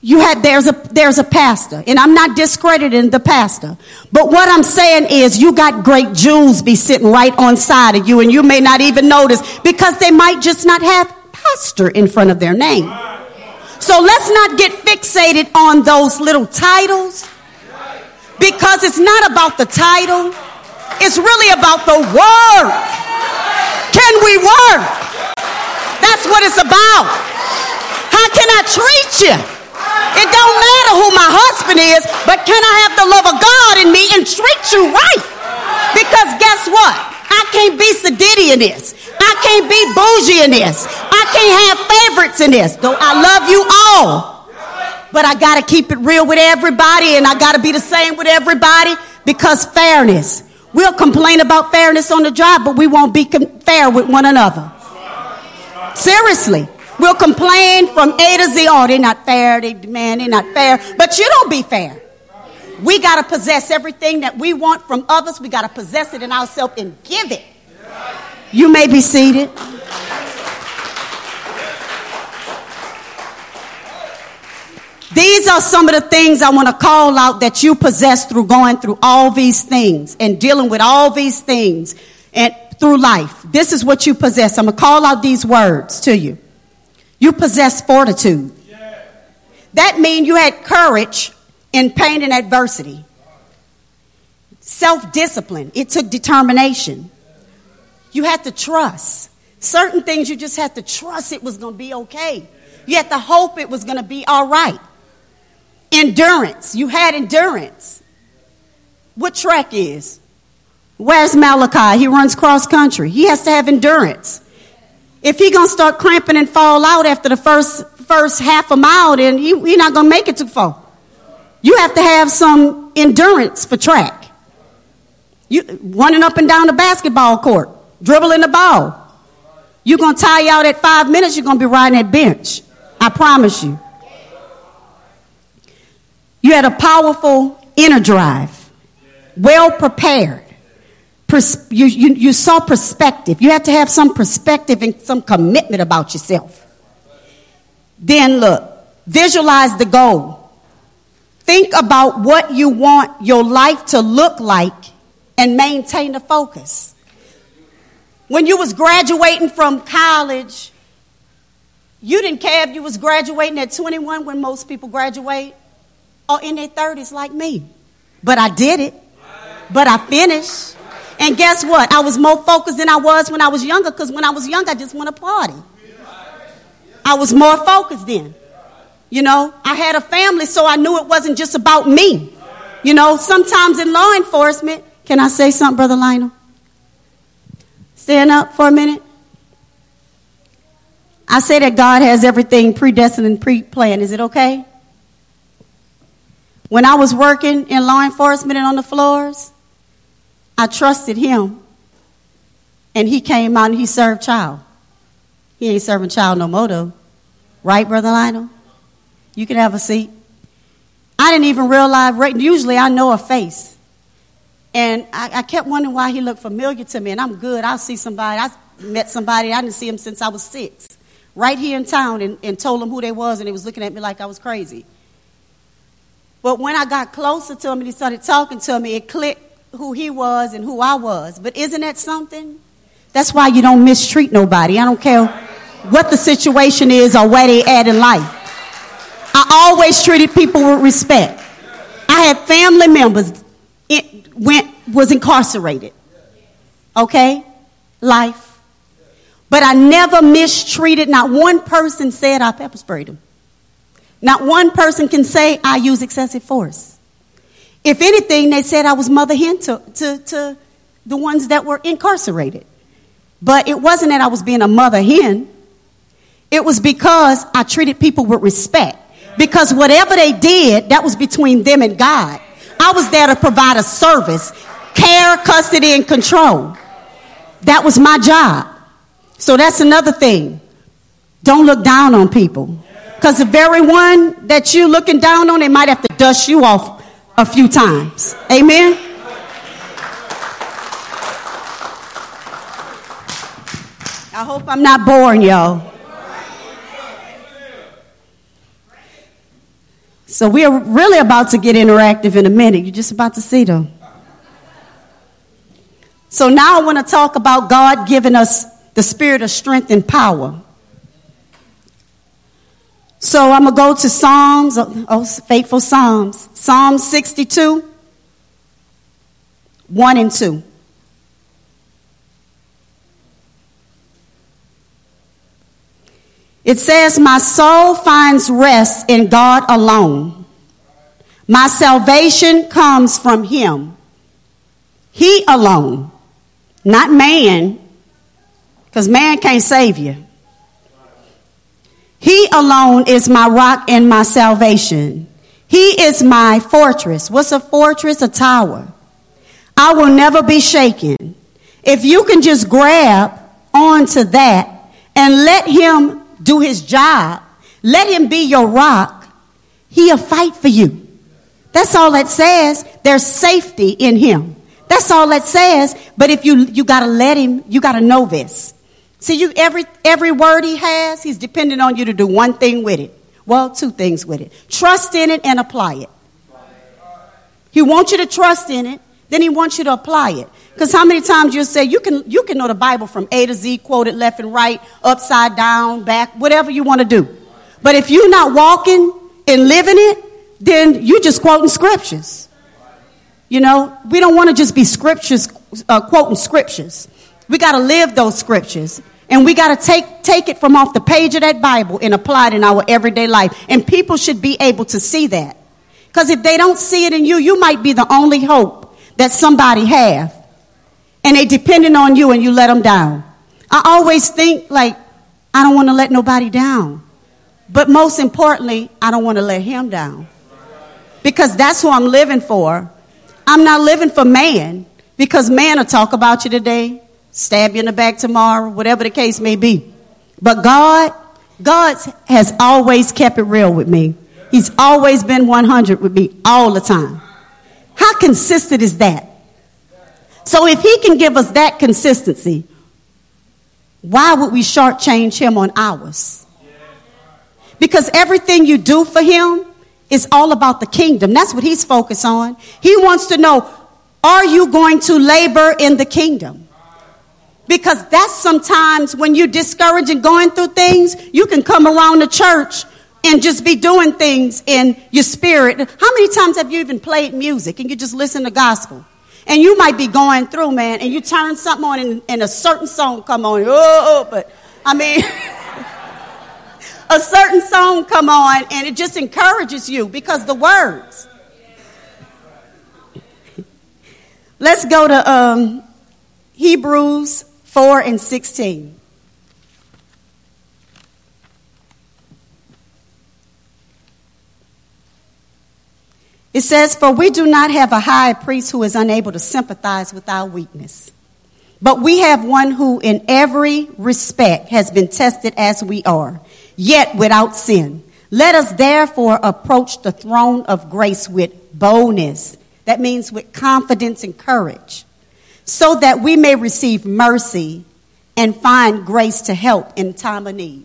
you had there's a there's a pastor and i'm not discrediting the pastor but what i'm saying is you got great jewels be sitting right on side of you and you may not even notice because they might just not have pastor in front of their name. So let's not get fixated on those little titles because it's not about the title. It's really about the work. Can we work that's what it's about how can i treat you it don't matter who my husband is, but can I have the love of God in me and treat you right? Because guess what? I can't be sedity in this. I can't be bougie in this. I can't have favorites in this. Though I love you all. But I got to keep it real with everybody and I got to be the same with everybody because fairness. We'll complain about fairness on the job, but we won't be fair with one another. Seriously. We'll complain from A to Z. Oh, they're not fair. They demand they're not fair. But you don't be fair. We got to possess everything that we want from others. We got to possess it in ourselves and give it. You may be seated. These are some of the things I want to call out that you possess through going through all these things and dealing with all these things and through life. This is what you possess. I'm going to call out these words to you. You possess fortitude. That means you had courage in pain and adversity. Self discipline. It took determination. You had to trust. Certain things you just had to trust it was going to be okay. You had to hope it was going to be all right. Endurance. You had endurance. What track is? Where's Malachi? He runs cross country. He has to have endurance. If he gonna start cramping and fall out after the first first half a mile, then he, he not gonna make it too far. You have to have some endurance for track. You running up and down the basketball court, dribbling the ball. You're gonna tire out at five minutes, you're gonna be riding that bench. I promise you. You had a powerful inner drive, well prepared. Pers- you, you, you saw perspective. You had to have some perspective and some commitment about yourself. Then look, visualize the goal. Think about what you want your life to look like and maintain the focus. When you was graduating from college, you didn't care if you was graduating at 21 when most people graduate or in their 30s like me. But I did it. But I finished. And guess what? I was more focused than I was when I was younger because when I was young, I just want to party. I was more focused then. You know, I had a family, so I knew it wasn't just about me. You know, sometimes in law enforcement, can I say something, Brother Lionel? Stand up for a minute. I say that God has everything predestined and pre planned. Is it okay? When I was working in law enforcement and on the floors, I trusted him. And he came out and he served child. He ain't serving child no more though. Right, Brother Lionel? You can have a seat. I didn't even realize, usually I know a face. And I, I, kept wondering why he looked familiar to me. And I'm good. I'll see somebody. I met somebody. I didn't see him since I was six. Right here in town and, and told him who they was. And he was looking at me like I was crazy. But when I got closer to him and he started talking to me, it clicked who he was and who I was. But isn't that something? That's why you don't mistreat nobody. I don't care what the situation is or where they at in life. I always treated people with respect. I had family members it went was incarcerated. Okay? Life. But I never mistreated, not one person said I pepper sprayed him. Not one person can say I use excessive force. If anything, they said I was mother hen to, to, to the ones that were incarcerated. But it wasn't that I was being a mother hen. It was because I treated people with respect. Because whatever they did, that was between them and God. I was there to provide a service, care, custody, and control. That was my job. So that's another thing. Don't look down on people. Because the very one that you're looking down on, they might have to dust you off a few times. Amen. I hope I'm not boring y'all. So we are really about to get interactive in a minute. You're just about to see them. So now I want to talk about God giving us the spirit of strength and power. So I'm going to go to Psalms, oh, faithful Psalms. Psalm 62, 1 and 2. It says, My soul finds rest in God alone. My salvation comes from Him. He alone, not man, because man can't save you. He alone is my rock and my salvation. He is my fortress. What's a fortress? A tower. I will never be shaken. If you can just grab onto that and let him do his job, let him be your rock, he'll fight for you. That's all that says. There's safety in him. That's all that says. But if you, you gotta let him, you gotta know this. See, you every every word he has, he's dependent on you to do one thing with it. Well, two things with it. Trust in it and apply it. He wants you to trust in it, then he wants you to apply it. Because how many times you'll say you can you can know the Bible from A to Z, quoted left and right, upside down, back, whatever you want to do. But if you're not walking and living it, then you're just quoting scriptures. You know, we don't want to just be scriptures, uh, quoting scriptures. We got to live those scriptures. And we got to take, take it from off the page of that Bible and apply it in our everyday life. And people should be able to see that. Because if they don't see it in you, you might be the only hope that somebody have. And they depending on you and you let them down. I always think like, I don't want to let nobody down. But most importantly, I don't want to let him down. Because that's who I'm living for. I'm not living for man. Because man will talk about you today, stab you in the back tomorrow, whatever the case may be. But God, God has always kept it real with me. He's always been 100 with me all the time. How consistent is that? So if he can give us that consistency, why would we shortchange him on ours? Because everything you do for him is all about the kingdom. That's what he's focused on. He wants to know are you going to labor in the kingdom? Because that's sometimes when you're discouraged and going through things, you can come around the church and just be doing things in your spirit. How many times have you even played music and you just listen to gospel? And you might be going through, man, and you turn something on and, and a certain song come on. Oh, but I mean, <laughs> a certain song come on and it just encourages you because the words. Let's go to um, Hebrews 4 and 16. It says, For we do not have a high priest who is unable to sympathize with our weakness, but we have one who, in every respect, has been tested as we are, yet without sin. Let us therefore approach the throne of grace with boldness that means with confidence and courage, so that we may receive mercy and find grace to help in time of need.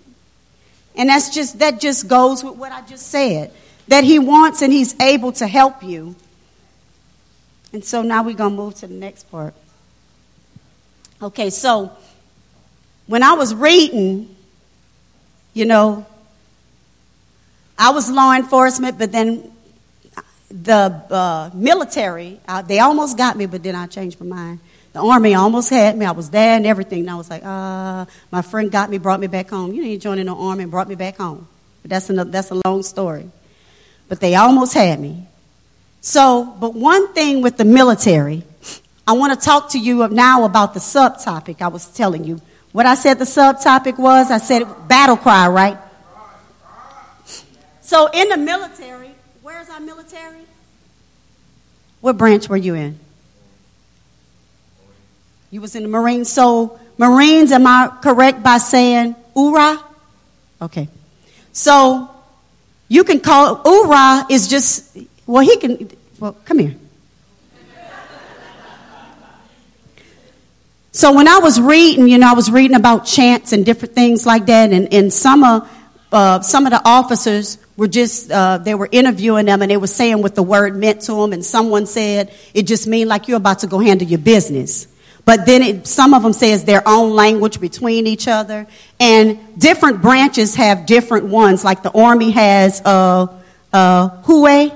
And that's just that just goes with what I just said. That he wants and he's able to help you. And so now we're going to move to the next part. Okay, so when I was reading, you know, I was law enforcement, but then the uh, military, uh, they almost got me, but then I changed my mind. The army almost had me. I was there and everything. And I was like, uh, my friend got me, brought me back home. You ain't joining the army and brought me back home. But that's, another, that's a long story. But they almost had me. So, but one thing with the military, I want to talk to you now about the subtopic I was telling you. What I said the subtopic was, I said battle cry, right? So in the military, Where's our military? What branch were you in? You was in the Marines. So Marines, am I correct by saying Oorah? Okay. So you can call Oorah is just well he can well come here. So when I was reading, you know, I was reading about chants and different things like that, and, and some of uh, some of the officers were just uh, they were interviewing them and they were saying what the word meant to them and someone said it just mean like you're about to go handle your business but then it, some of them says their own language between each other and different branches have different ones like the army has uh, uh, hooah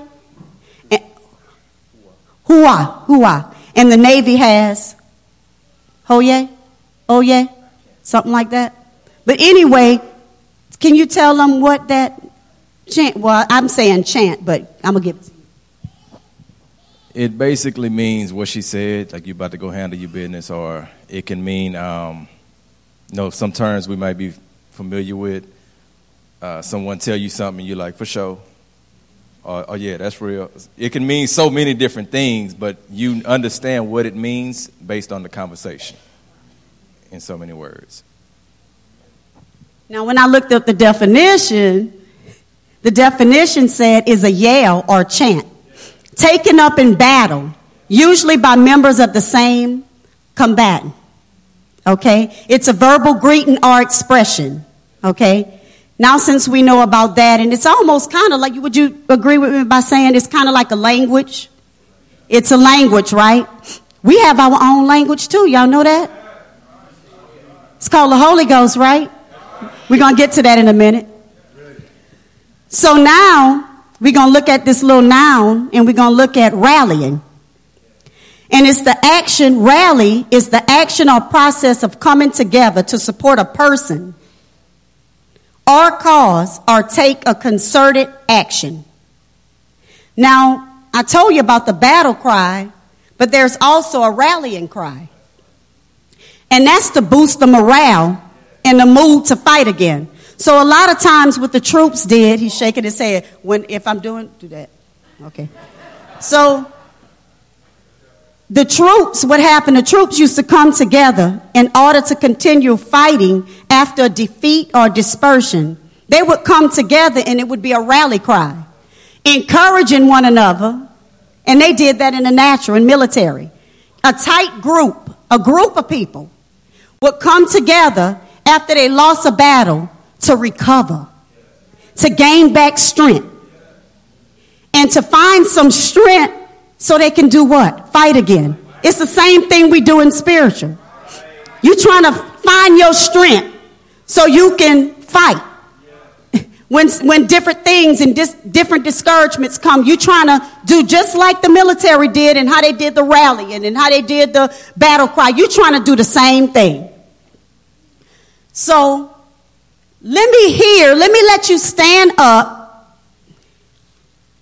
hooah and the navy has hoye oye something like that but anyway can you tell them what that chant? Well, I'm saying chant, but I'm gonna give it. It basically means what she said, like you're about to go handle your business, or it can mean, um, you know, some terms we might be familiar with. Uh, someone tell you something, you're like, for sure. Or, oh, yeah, that's real. It can mean so many different things, but you understand what it means based on the conversation in so many words. Now, when I looked up the definition, the definition said is a yell or chant taken up in battle, usually by members of the same combatant. Okay? It's a verbal greeting or expression. Okay? Now, since we know about that, and it's almost kind of like, would you agree with me by saying it's kind of like a language? It's a language, right? We have our own language too. Y'all know that? It's called the Holy Ghost, right? We're going to get to that in a minute. So now we're going to look at this little noun and we're going to look at rallying. And it's the action, rally is the action or process of coming together to support a person or cause or take a concerted action. Now, I told you about the battle cry, but there's also a rallying cry. And that's to boost the morale and the mood to fight again. So a lot of times what the troops did, he's shaking his head, when if I'm doing do that. Okay. So the troops, what happened, the troops used to come together in order to continue fighting after defeat or dispersion. They would come together and it would be a rally cry, encouraging one another. And they did that in the natural and military. A tight group, a group of people would come together after they lost a battle to recover, to gain back strength, and to find some strength so they can do what? Fight again. It's the same thing we do in spiritual. You're trying to find your strength so you can fight. <laughs> When, when different things and dis, different discouragements come, you're trying to do just like the military did and how they did the rallying and how they did the battle cry. You're trying to do the same thing. So let me hear, let me let you stand up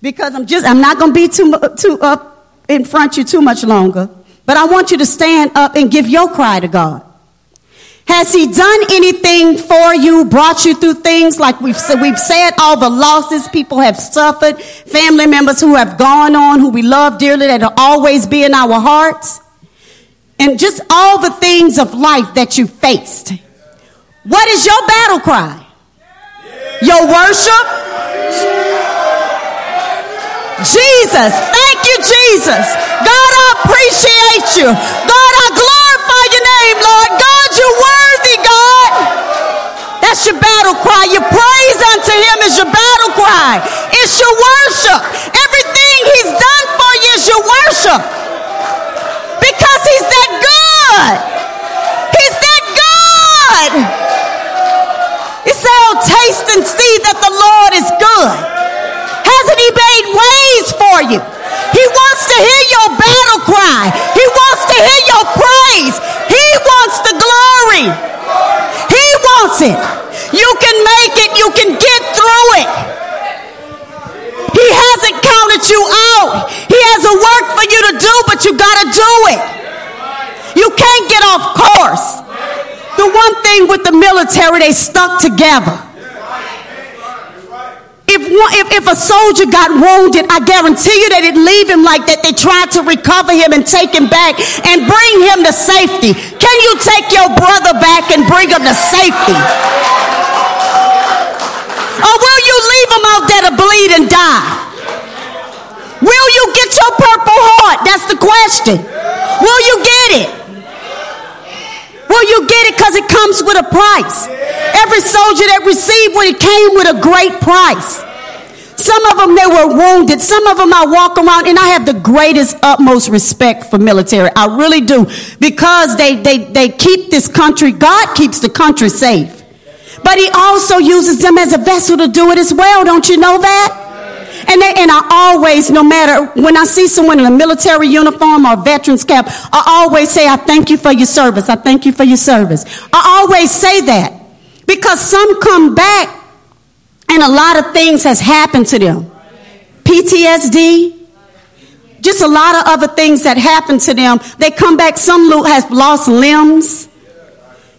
because I'm just, I'm not going to be too, too up in front of you too much longer. But I want you to stand up and give your cry to God. Has he done anything for you, brought you through things like we've said, we've said all the losses people have suffered, family members who have gone on, who we love dearly, that will always be in our hearts, and just all the things of life that you faced. What is your battle cry? Your worship? Jesus. Thank you, Jesus. God, I appreciate you. God, I glorify your name, Lord. God, you're worthy, God. That's your battle cry. Your praise unto him is your battle cry. It's your worship. Everything he's done for you is your worship. Because he's that good. He's that good. Taste and see that the Lord is good. Hasn't he made ways for you? He wants to hear your battle cry. He wants to hear your praise. He wants the glory. He wants it. You can make it. You can get through it. He hasn't counted you out. He has a work for you to do, but you got to do it. You can't get off course. The one thing with the military, they stuck together. If, one, if, if a soldier got wounded, I guarantee you they didn't leave him like that. They tried to recover him and take him back and bring him to safety. Can you take your brother back and bring him to safety? Or will you leave him out there to bleed and die? Will you get your purple heart? That's the question. Will you get it? Will you get it because it comes with a price? Every soldier that received it came with a great price. Some of them they were wounded. Some of them I walk around and I have the greatest utmost respect for military. I really do because they they they keep this country. God keeps the country safe, but He also uses them as a vessel to do it as well. Don't you know that? And, they, and I always, no matter when I see someone in a military uniform or veterans cap, I always say, I thank you for your service. I thank you for your service. I always say that because some come back and a lot of things has happened to them. PTSD, just a lot of other things that happen to them. They come back, some has lost limbs,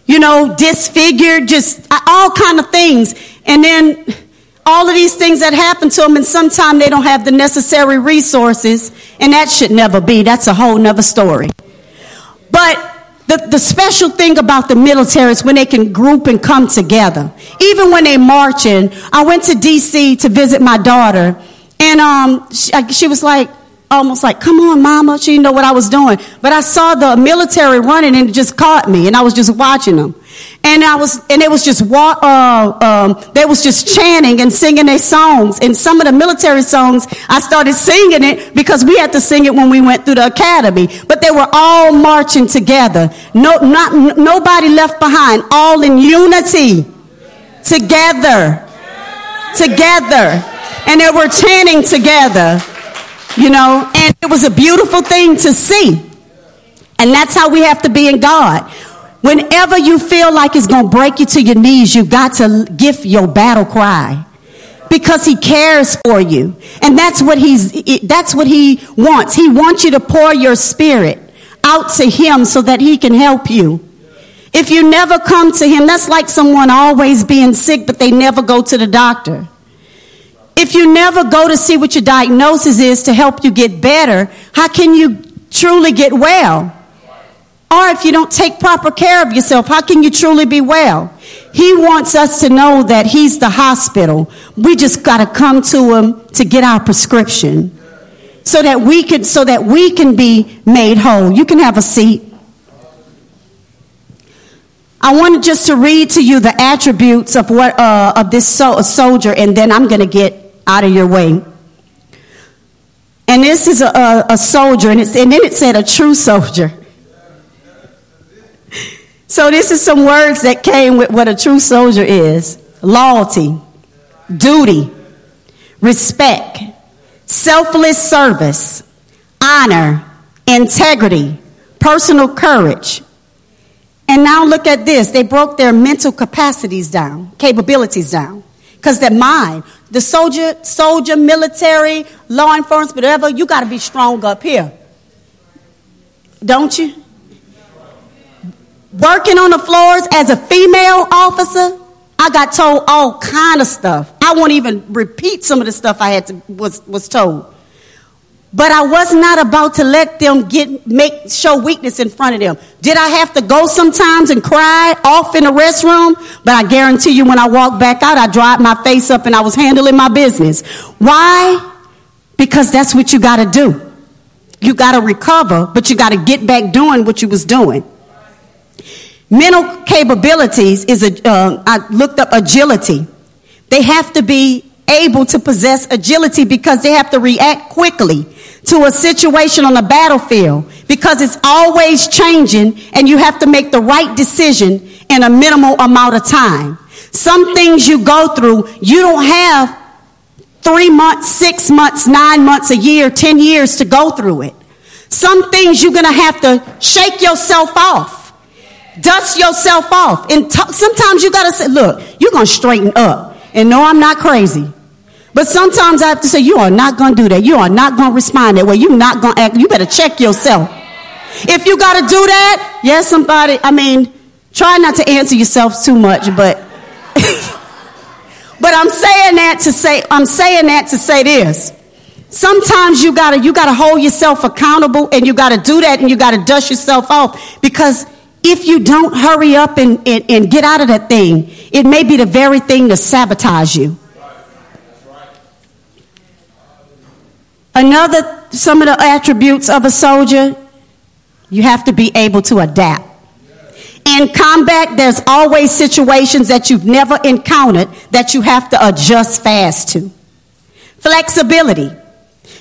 you know, disfigured, just all kind of things. And then all of these things that happen to them, and sometimes they don't have the necessary resources, and that should never be. That's a whole nother story. But the, the special thing about the military is when they can group and come together. Even when they're marching, I went to D.C. to visit my daughter, and um, she, she was like, almost like, come on, mama. She didn't know what I was doing. But I saw the military running and it just caught me, and I was just watching them. And I was, and it was just, uh, um, they was just chanting and singing their songs. And some of the military songs, I started singing it because we had to sing it when we went through the academy. But they were all marching together. No, not, nobody left behind. All in unity. Together. Together. And they were chanting together. You know, and it was a beautiful thing to see. And that's how we have to be in God. Whenever you feel like it's going to break you to your knees, you've got to give your battle cry because he cares for you. And that's what he's that's what he wants. He wants you to pour your spirit out to him so that he can help you. If you never come to him, that's like someone always being sick but they never go to the doctor. If you never go to see what your diagnosis is to help you get better, how can you truly get well? Or if you don't take proper care of yourself, how can you truly be well? He wants us to know that He's the hospital. We just got to come to Him to get our prescription so that we can so that we can be made whole. You can have a seat. I wanted just to read to you the attributes of what uh, of this so, soldier, and then I'm going to get out of your way. And this is a, a, a soldier, and, and then it said a true <laughs> soldier. So, this is some words that came with what a true soldier is loyalty, duty, respect, selfless service, honor, integrity, personal courage. And now look at this. They broke their mental capacities down, capabilities down. Because their mind, the soldier, soldier, military, law enforcement, whatever, you got to be strong up here. Don't you? Working on the floors as a female officer, I got told all kind of stuff. I won't even repeat some of the stuff I had to, was, was told. But I was not about to let them get make show weakness in front of them. Did I have to go sometimes and cry off in the restroom? But I guarantee you when I walked back out, I dried my face up and I was handling my business. Why? Because that's what you gotta do. You gotta recover, but you gotta get back doing what you was doing. Mental capabilities is a. Uh, I looked up agility. They have to be able to possess agility because they have to react quickly to a situation on the battlefield because it's always changing and you have to make the right decision in a minimal amount of time. Some things you go through, you don't have three months, six months, nine months, a year, ten years to go through it. Some things you're going to have to shake yourself off Dust yourself off. And t- sometimes you got to say, look, you're going to straighten up. And no, I'm not crazy. But sometimes I have to say, you are not going to do that. You are not going to respond that way. You're not going to act. You better check yourself. If you got to do that, yes, somebody, I mean, try not to answer yourself too much, but. <laughs> but I'm saying that to say, I'm saying that to say this. Sometimes you gotta, you gotta hold yourself accountable and you gotta do that and you gotta dust yourself off because if you don't hurry up and, and, and get out of that thing, it may be the very thing to sabotage you. Another, some of the attributes of a soldier, you have to be able to adapt. In combat, there's always situations that you've never encountered that you have to adjust fast to. Flexibility.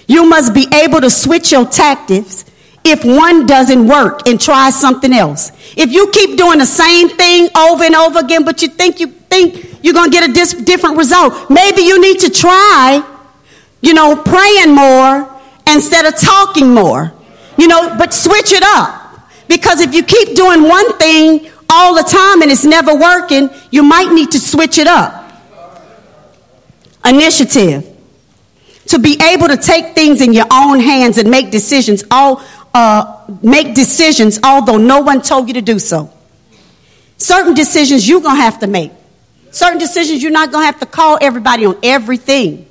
You must be able to switch your tactics if one doesn't work and try something else. If you keep doing the same thing over and over again, but you think you think you're going to get a dis- different result, maybe you need to try, you know, praying more instead of talking more. You know, but switch it up. Because if you keep doing one thing all the time and it's never working, you might need to switch it up. Initiative. To be able to take things in your own hands and make decisions all uh, make decisions although no one told you to do so. Certain decisions you're going to have to make. Certain decisions you're not going to have to call everybody on everything.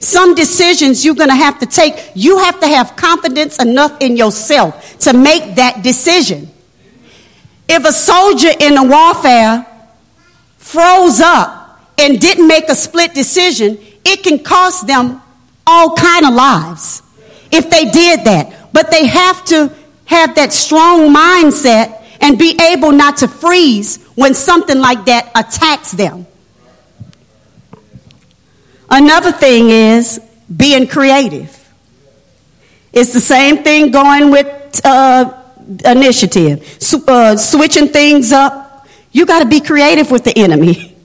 Some decisions you're going to have to take. You have to have confidence enough in yourself to make that decision. If a soldier in a warfare froze up and didn't make a split decision, it can cost them all kind of lives if they did that. But they have to have that strong mindset and be able not to freeze when something like that attacks them. Another thing is being creative. It's the same thing going with uh, initiative, uh, switching things up. You got to be creative with the enemy.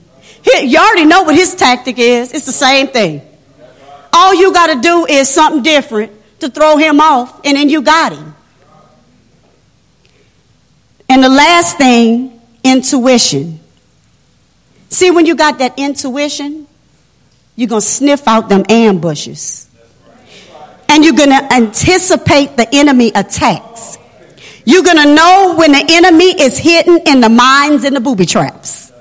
<laughs> you already know what his tactic is. It's the same thing. All you got to do is something different to throw him off, and then you got him. And the last thing, intuition. See, when you got that intuition, you're going to sniff out them ambushes. And you're going to anticipate the enemy attacks. You're going to know when the enemy is hidden in the mines and the booby traps.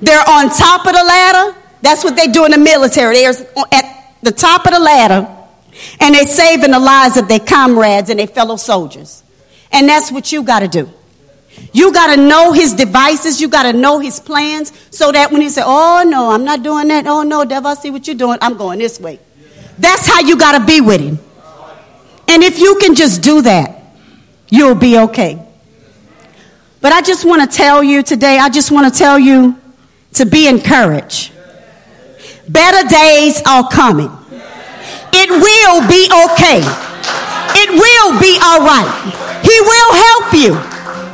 They're on top of the ladder. That's what they do in the military. They're at the top of the ladder and they're saving the lives of their comrades and their fellow soldiers. And that's what you got to do. You got to know his devices. You got to know his plans so that when he say, "Oh no, I'm not doing that. Oh no, devil, I see what you're doing. I'm going this way." That's how you got to be with him. And if you can just do that, you'll be okay. But I just want to tell you today, I just want to tell you to be encouraged. Better days are coming. It will be okay. It will be all right. He will help you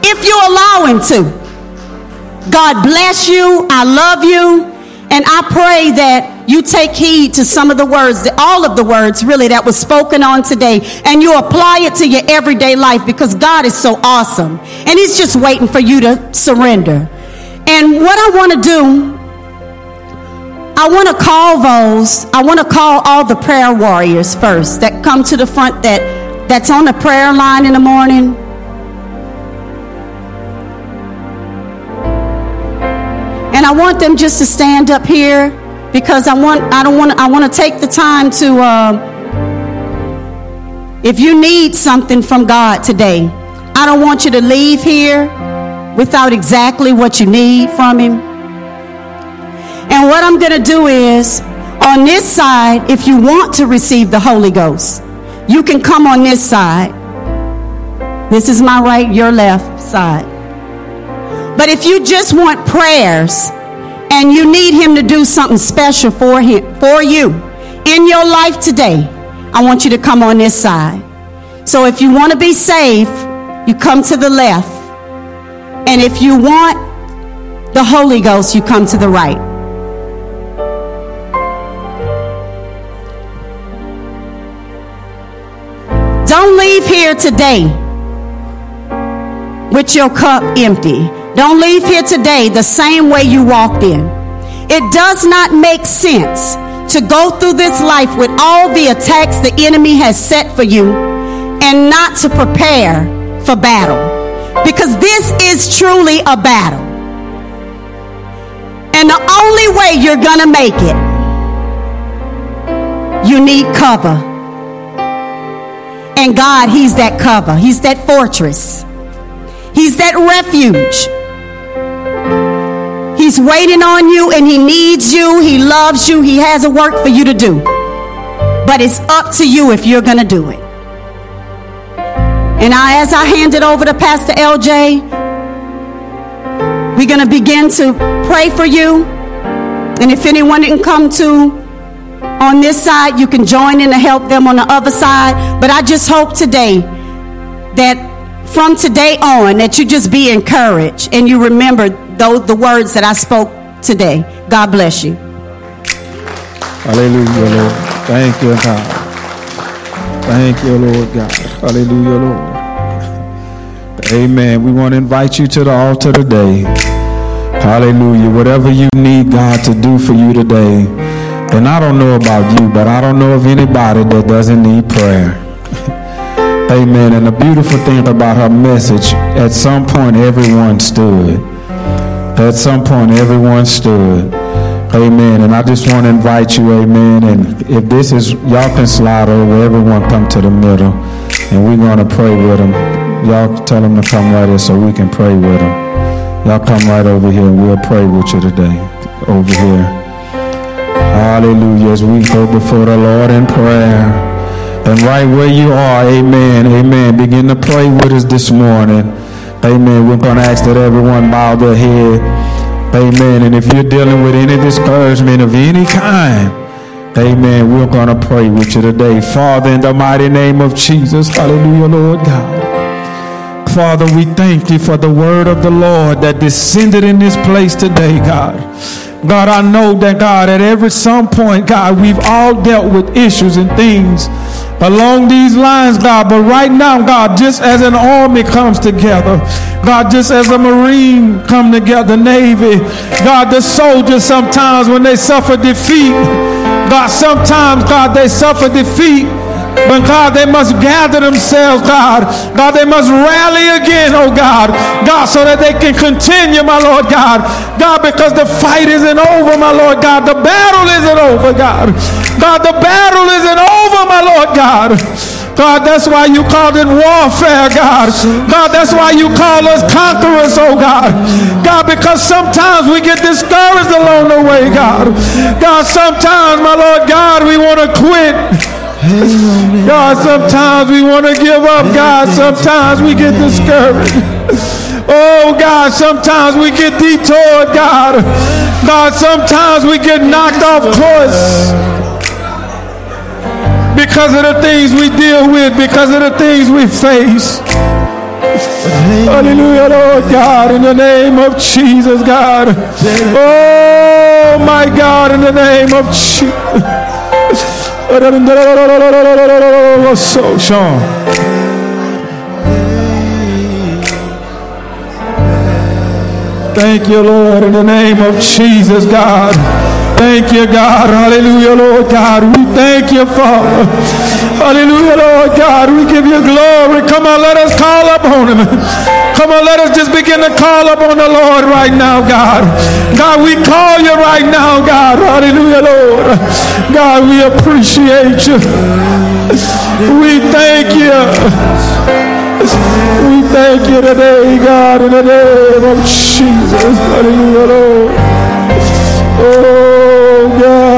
if you allow Him to. God bless you. I love you. And I pray that you take heed to some of the words, all of the words really that was spoken on today, and you apply it to your everyday life because God is so awesome. And He's just waiting for you to surrender. And what I want to do, I want to call those, I want to call all the prayer warriors first that come to the front that that's on the prayer line in the morning. And I want them just to stand up here because I want I don't want I want to take the time to uh, if you need something from God today, I don't want you to leave here without exactly what you need from him. And what I'm going to do is on this side if you want to receive the Holy Ghost, you can come on this side. This is my right, your left side. But if you just want prayers and you need him to do something special for him for you in your life today, I want you to come on this side. So if you want to be safe, you come to the left. And if you want the Holy Ghost, you come to the right. Leave here today with your cup empty. Don't leave here today the same way you walked in. It does not make sense to go through this life with all the attacks the enemy has set for you and not to prepare for battle. Because this is truly a battle. And the only way you're going to make it, you need cover. And God, He's that cover, He's that fortress, He's that refuge. He's waiting on you and He needs you. He loves you. He has a work for you to do. But it's up to you if you're going to do it. And I, as I hand it over to Pastor LJ, we're going to begin to pray for you. And if anyone didn't come to on this side, you can join in to help them on the other side. But I just hope today that from today on that you just be encouraged and you remember those the words that I spoke today. God bless you. Hallelujah, Lord. Thank you, God. Thank you, Lord God. Hallelujah, Lord. Amen. We want to invite you to the altar today. Hallelujah. Whatever you need God to do for you today. And I don't know about you, but I don't know of anybody that doesn't need prayer. <laughs> Amen. And the beautiful thing about her message, at some point, everyone stood. At some point, everyone stood. Amen. And I just want to invite you, amen. And if this is, y'all can slide over. Everyone come to the middle. And we're going to pray with them. Y'all tell them to come right here so we can pray with them. Y'all come right over here and we'll pray with you today. Over here. Hallelujah. As we go before the Lord in prayer. And right where you are, amen, amen. Begin to pray with us this morning. Amen. We're going to ask that everyone bow their head. Amen. And if you're dealing with any discouragement of any kind, Amen. We're going to pray with you today. Father, in the mighty name of Jesus. Hallelujah, Lord God. Father, we thank you for the word of the Lord that descended in this place today, God. God, I know that, God, at every some point, God, we've all dealt with issues and things along these lines, God. But right now, God, just as an army comes together, God, just as a Marine come together, Navy, God, the soldiers sometimes when they suffer defeat, God, sometimes, God, they suffer defeat. But God, they must gather themselves, God. God, they must rally again, oh God. God, so that they can continue, my Lord God. God, because the fight isn't over, my Lord God. The battle isn't over, God. God, the battle isn't over, my Lord God. God, that's why you called it warfare, God. God, that's why you call us conquerors, oh God. God, because sometimes we get discouraged along the way, God. God, sometimes, my Lord God, we want to quit. <laughs> God, sometimes we want to give up. God, sometimes we get discouraged. <laughs> Oh, God, sometimes we get detoured, God. God, sometimes we get knocked off course because of the things we deal with, because of the things we face. Hallelujah, Lord God, in the name of Jesus, God. Oh, my God, in the name of Jesus. <laughs> So, Sean. Thank you, Lord, in the name of Jesus, God. Thank you, God. Hallelujah, Lord God. We thank you, Father. Hallelujah, Lord God. We give you glory. Come on, let us call upon him. Come on, let us just begin to call upon the Lord right now, God. God, we call you right now, God. Hallelujah, Lord. God, we appreciate you. We thank you. We thank you today, God, in the name of Jesus. Hallelujah, Lord. Oh. God.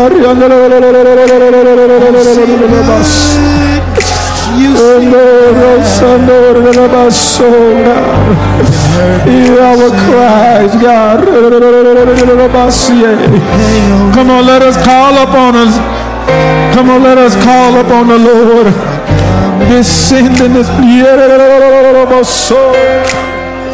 Hear our cries, God. Come on, let us call upon us. Come on, let us call upon the Lord. Descend in this.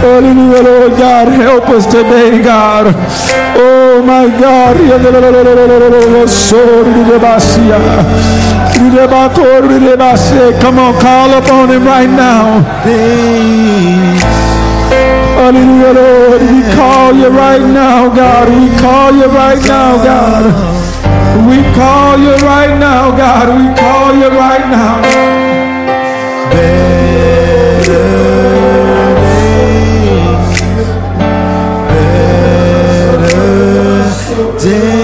Hallelujah, Lord God, help us today, God. Oh my God. Come on, call upon him right now. Hallelujah, Lord. We call you right now, God. We call you right now, God. We call you right now, God. We call you right now. day.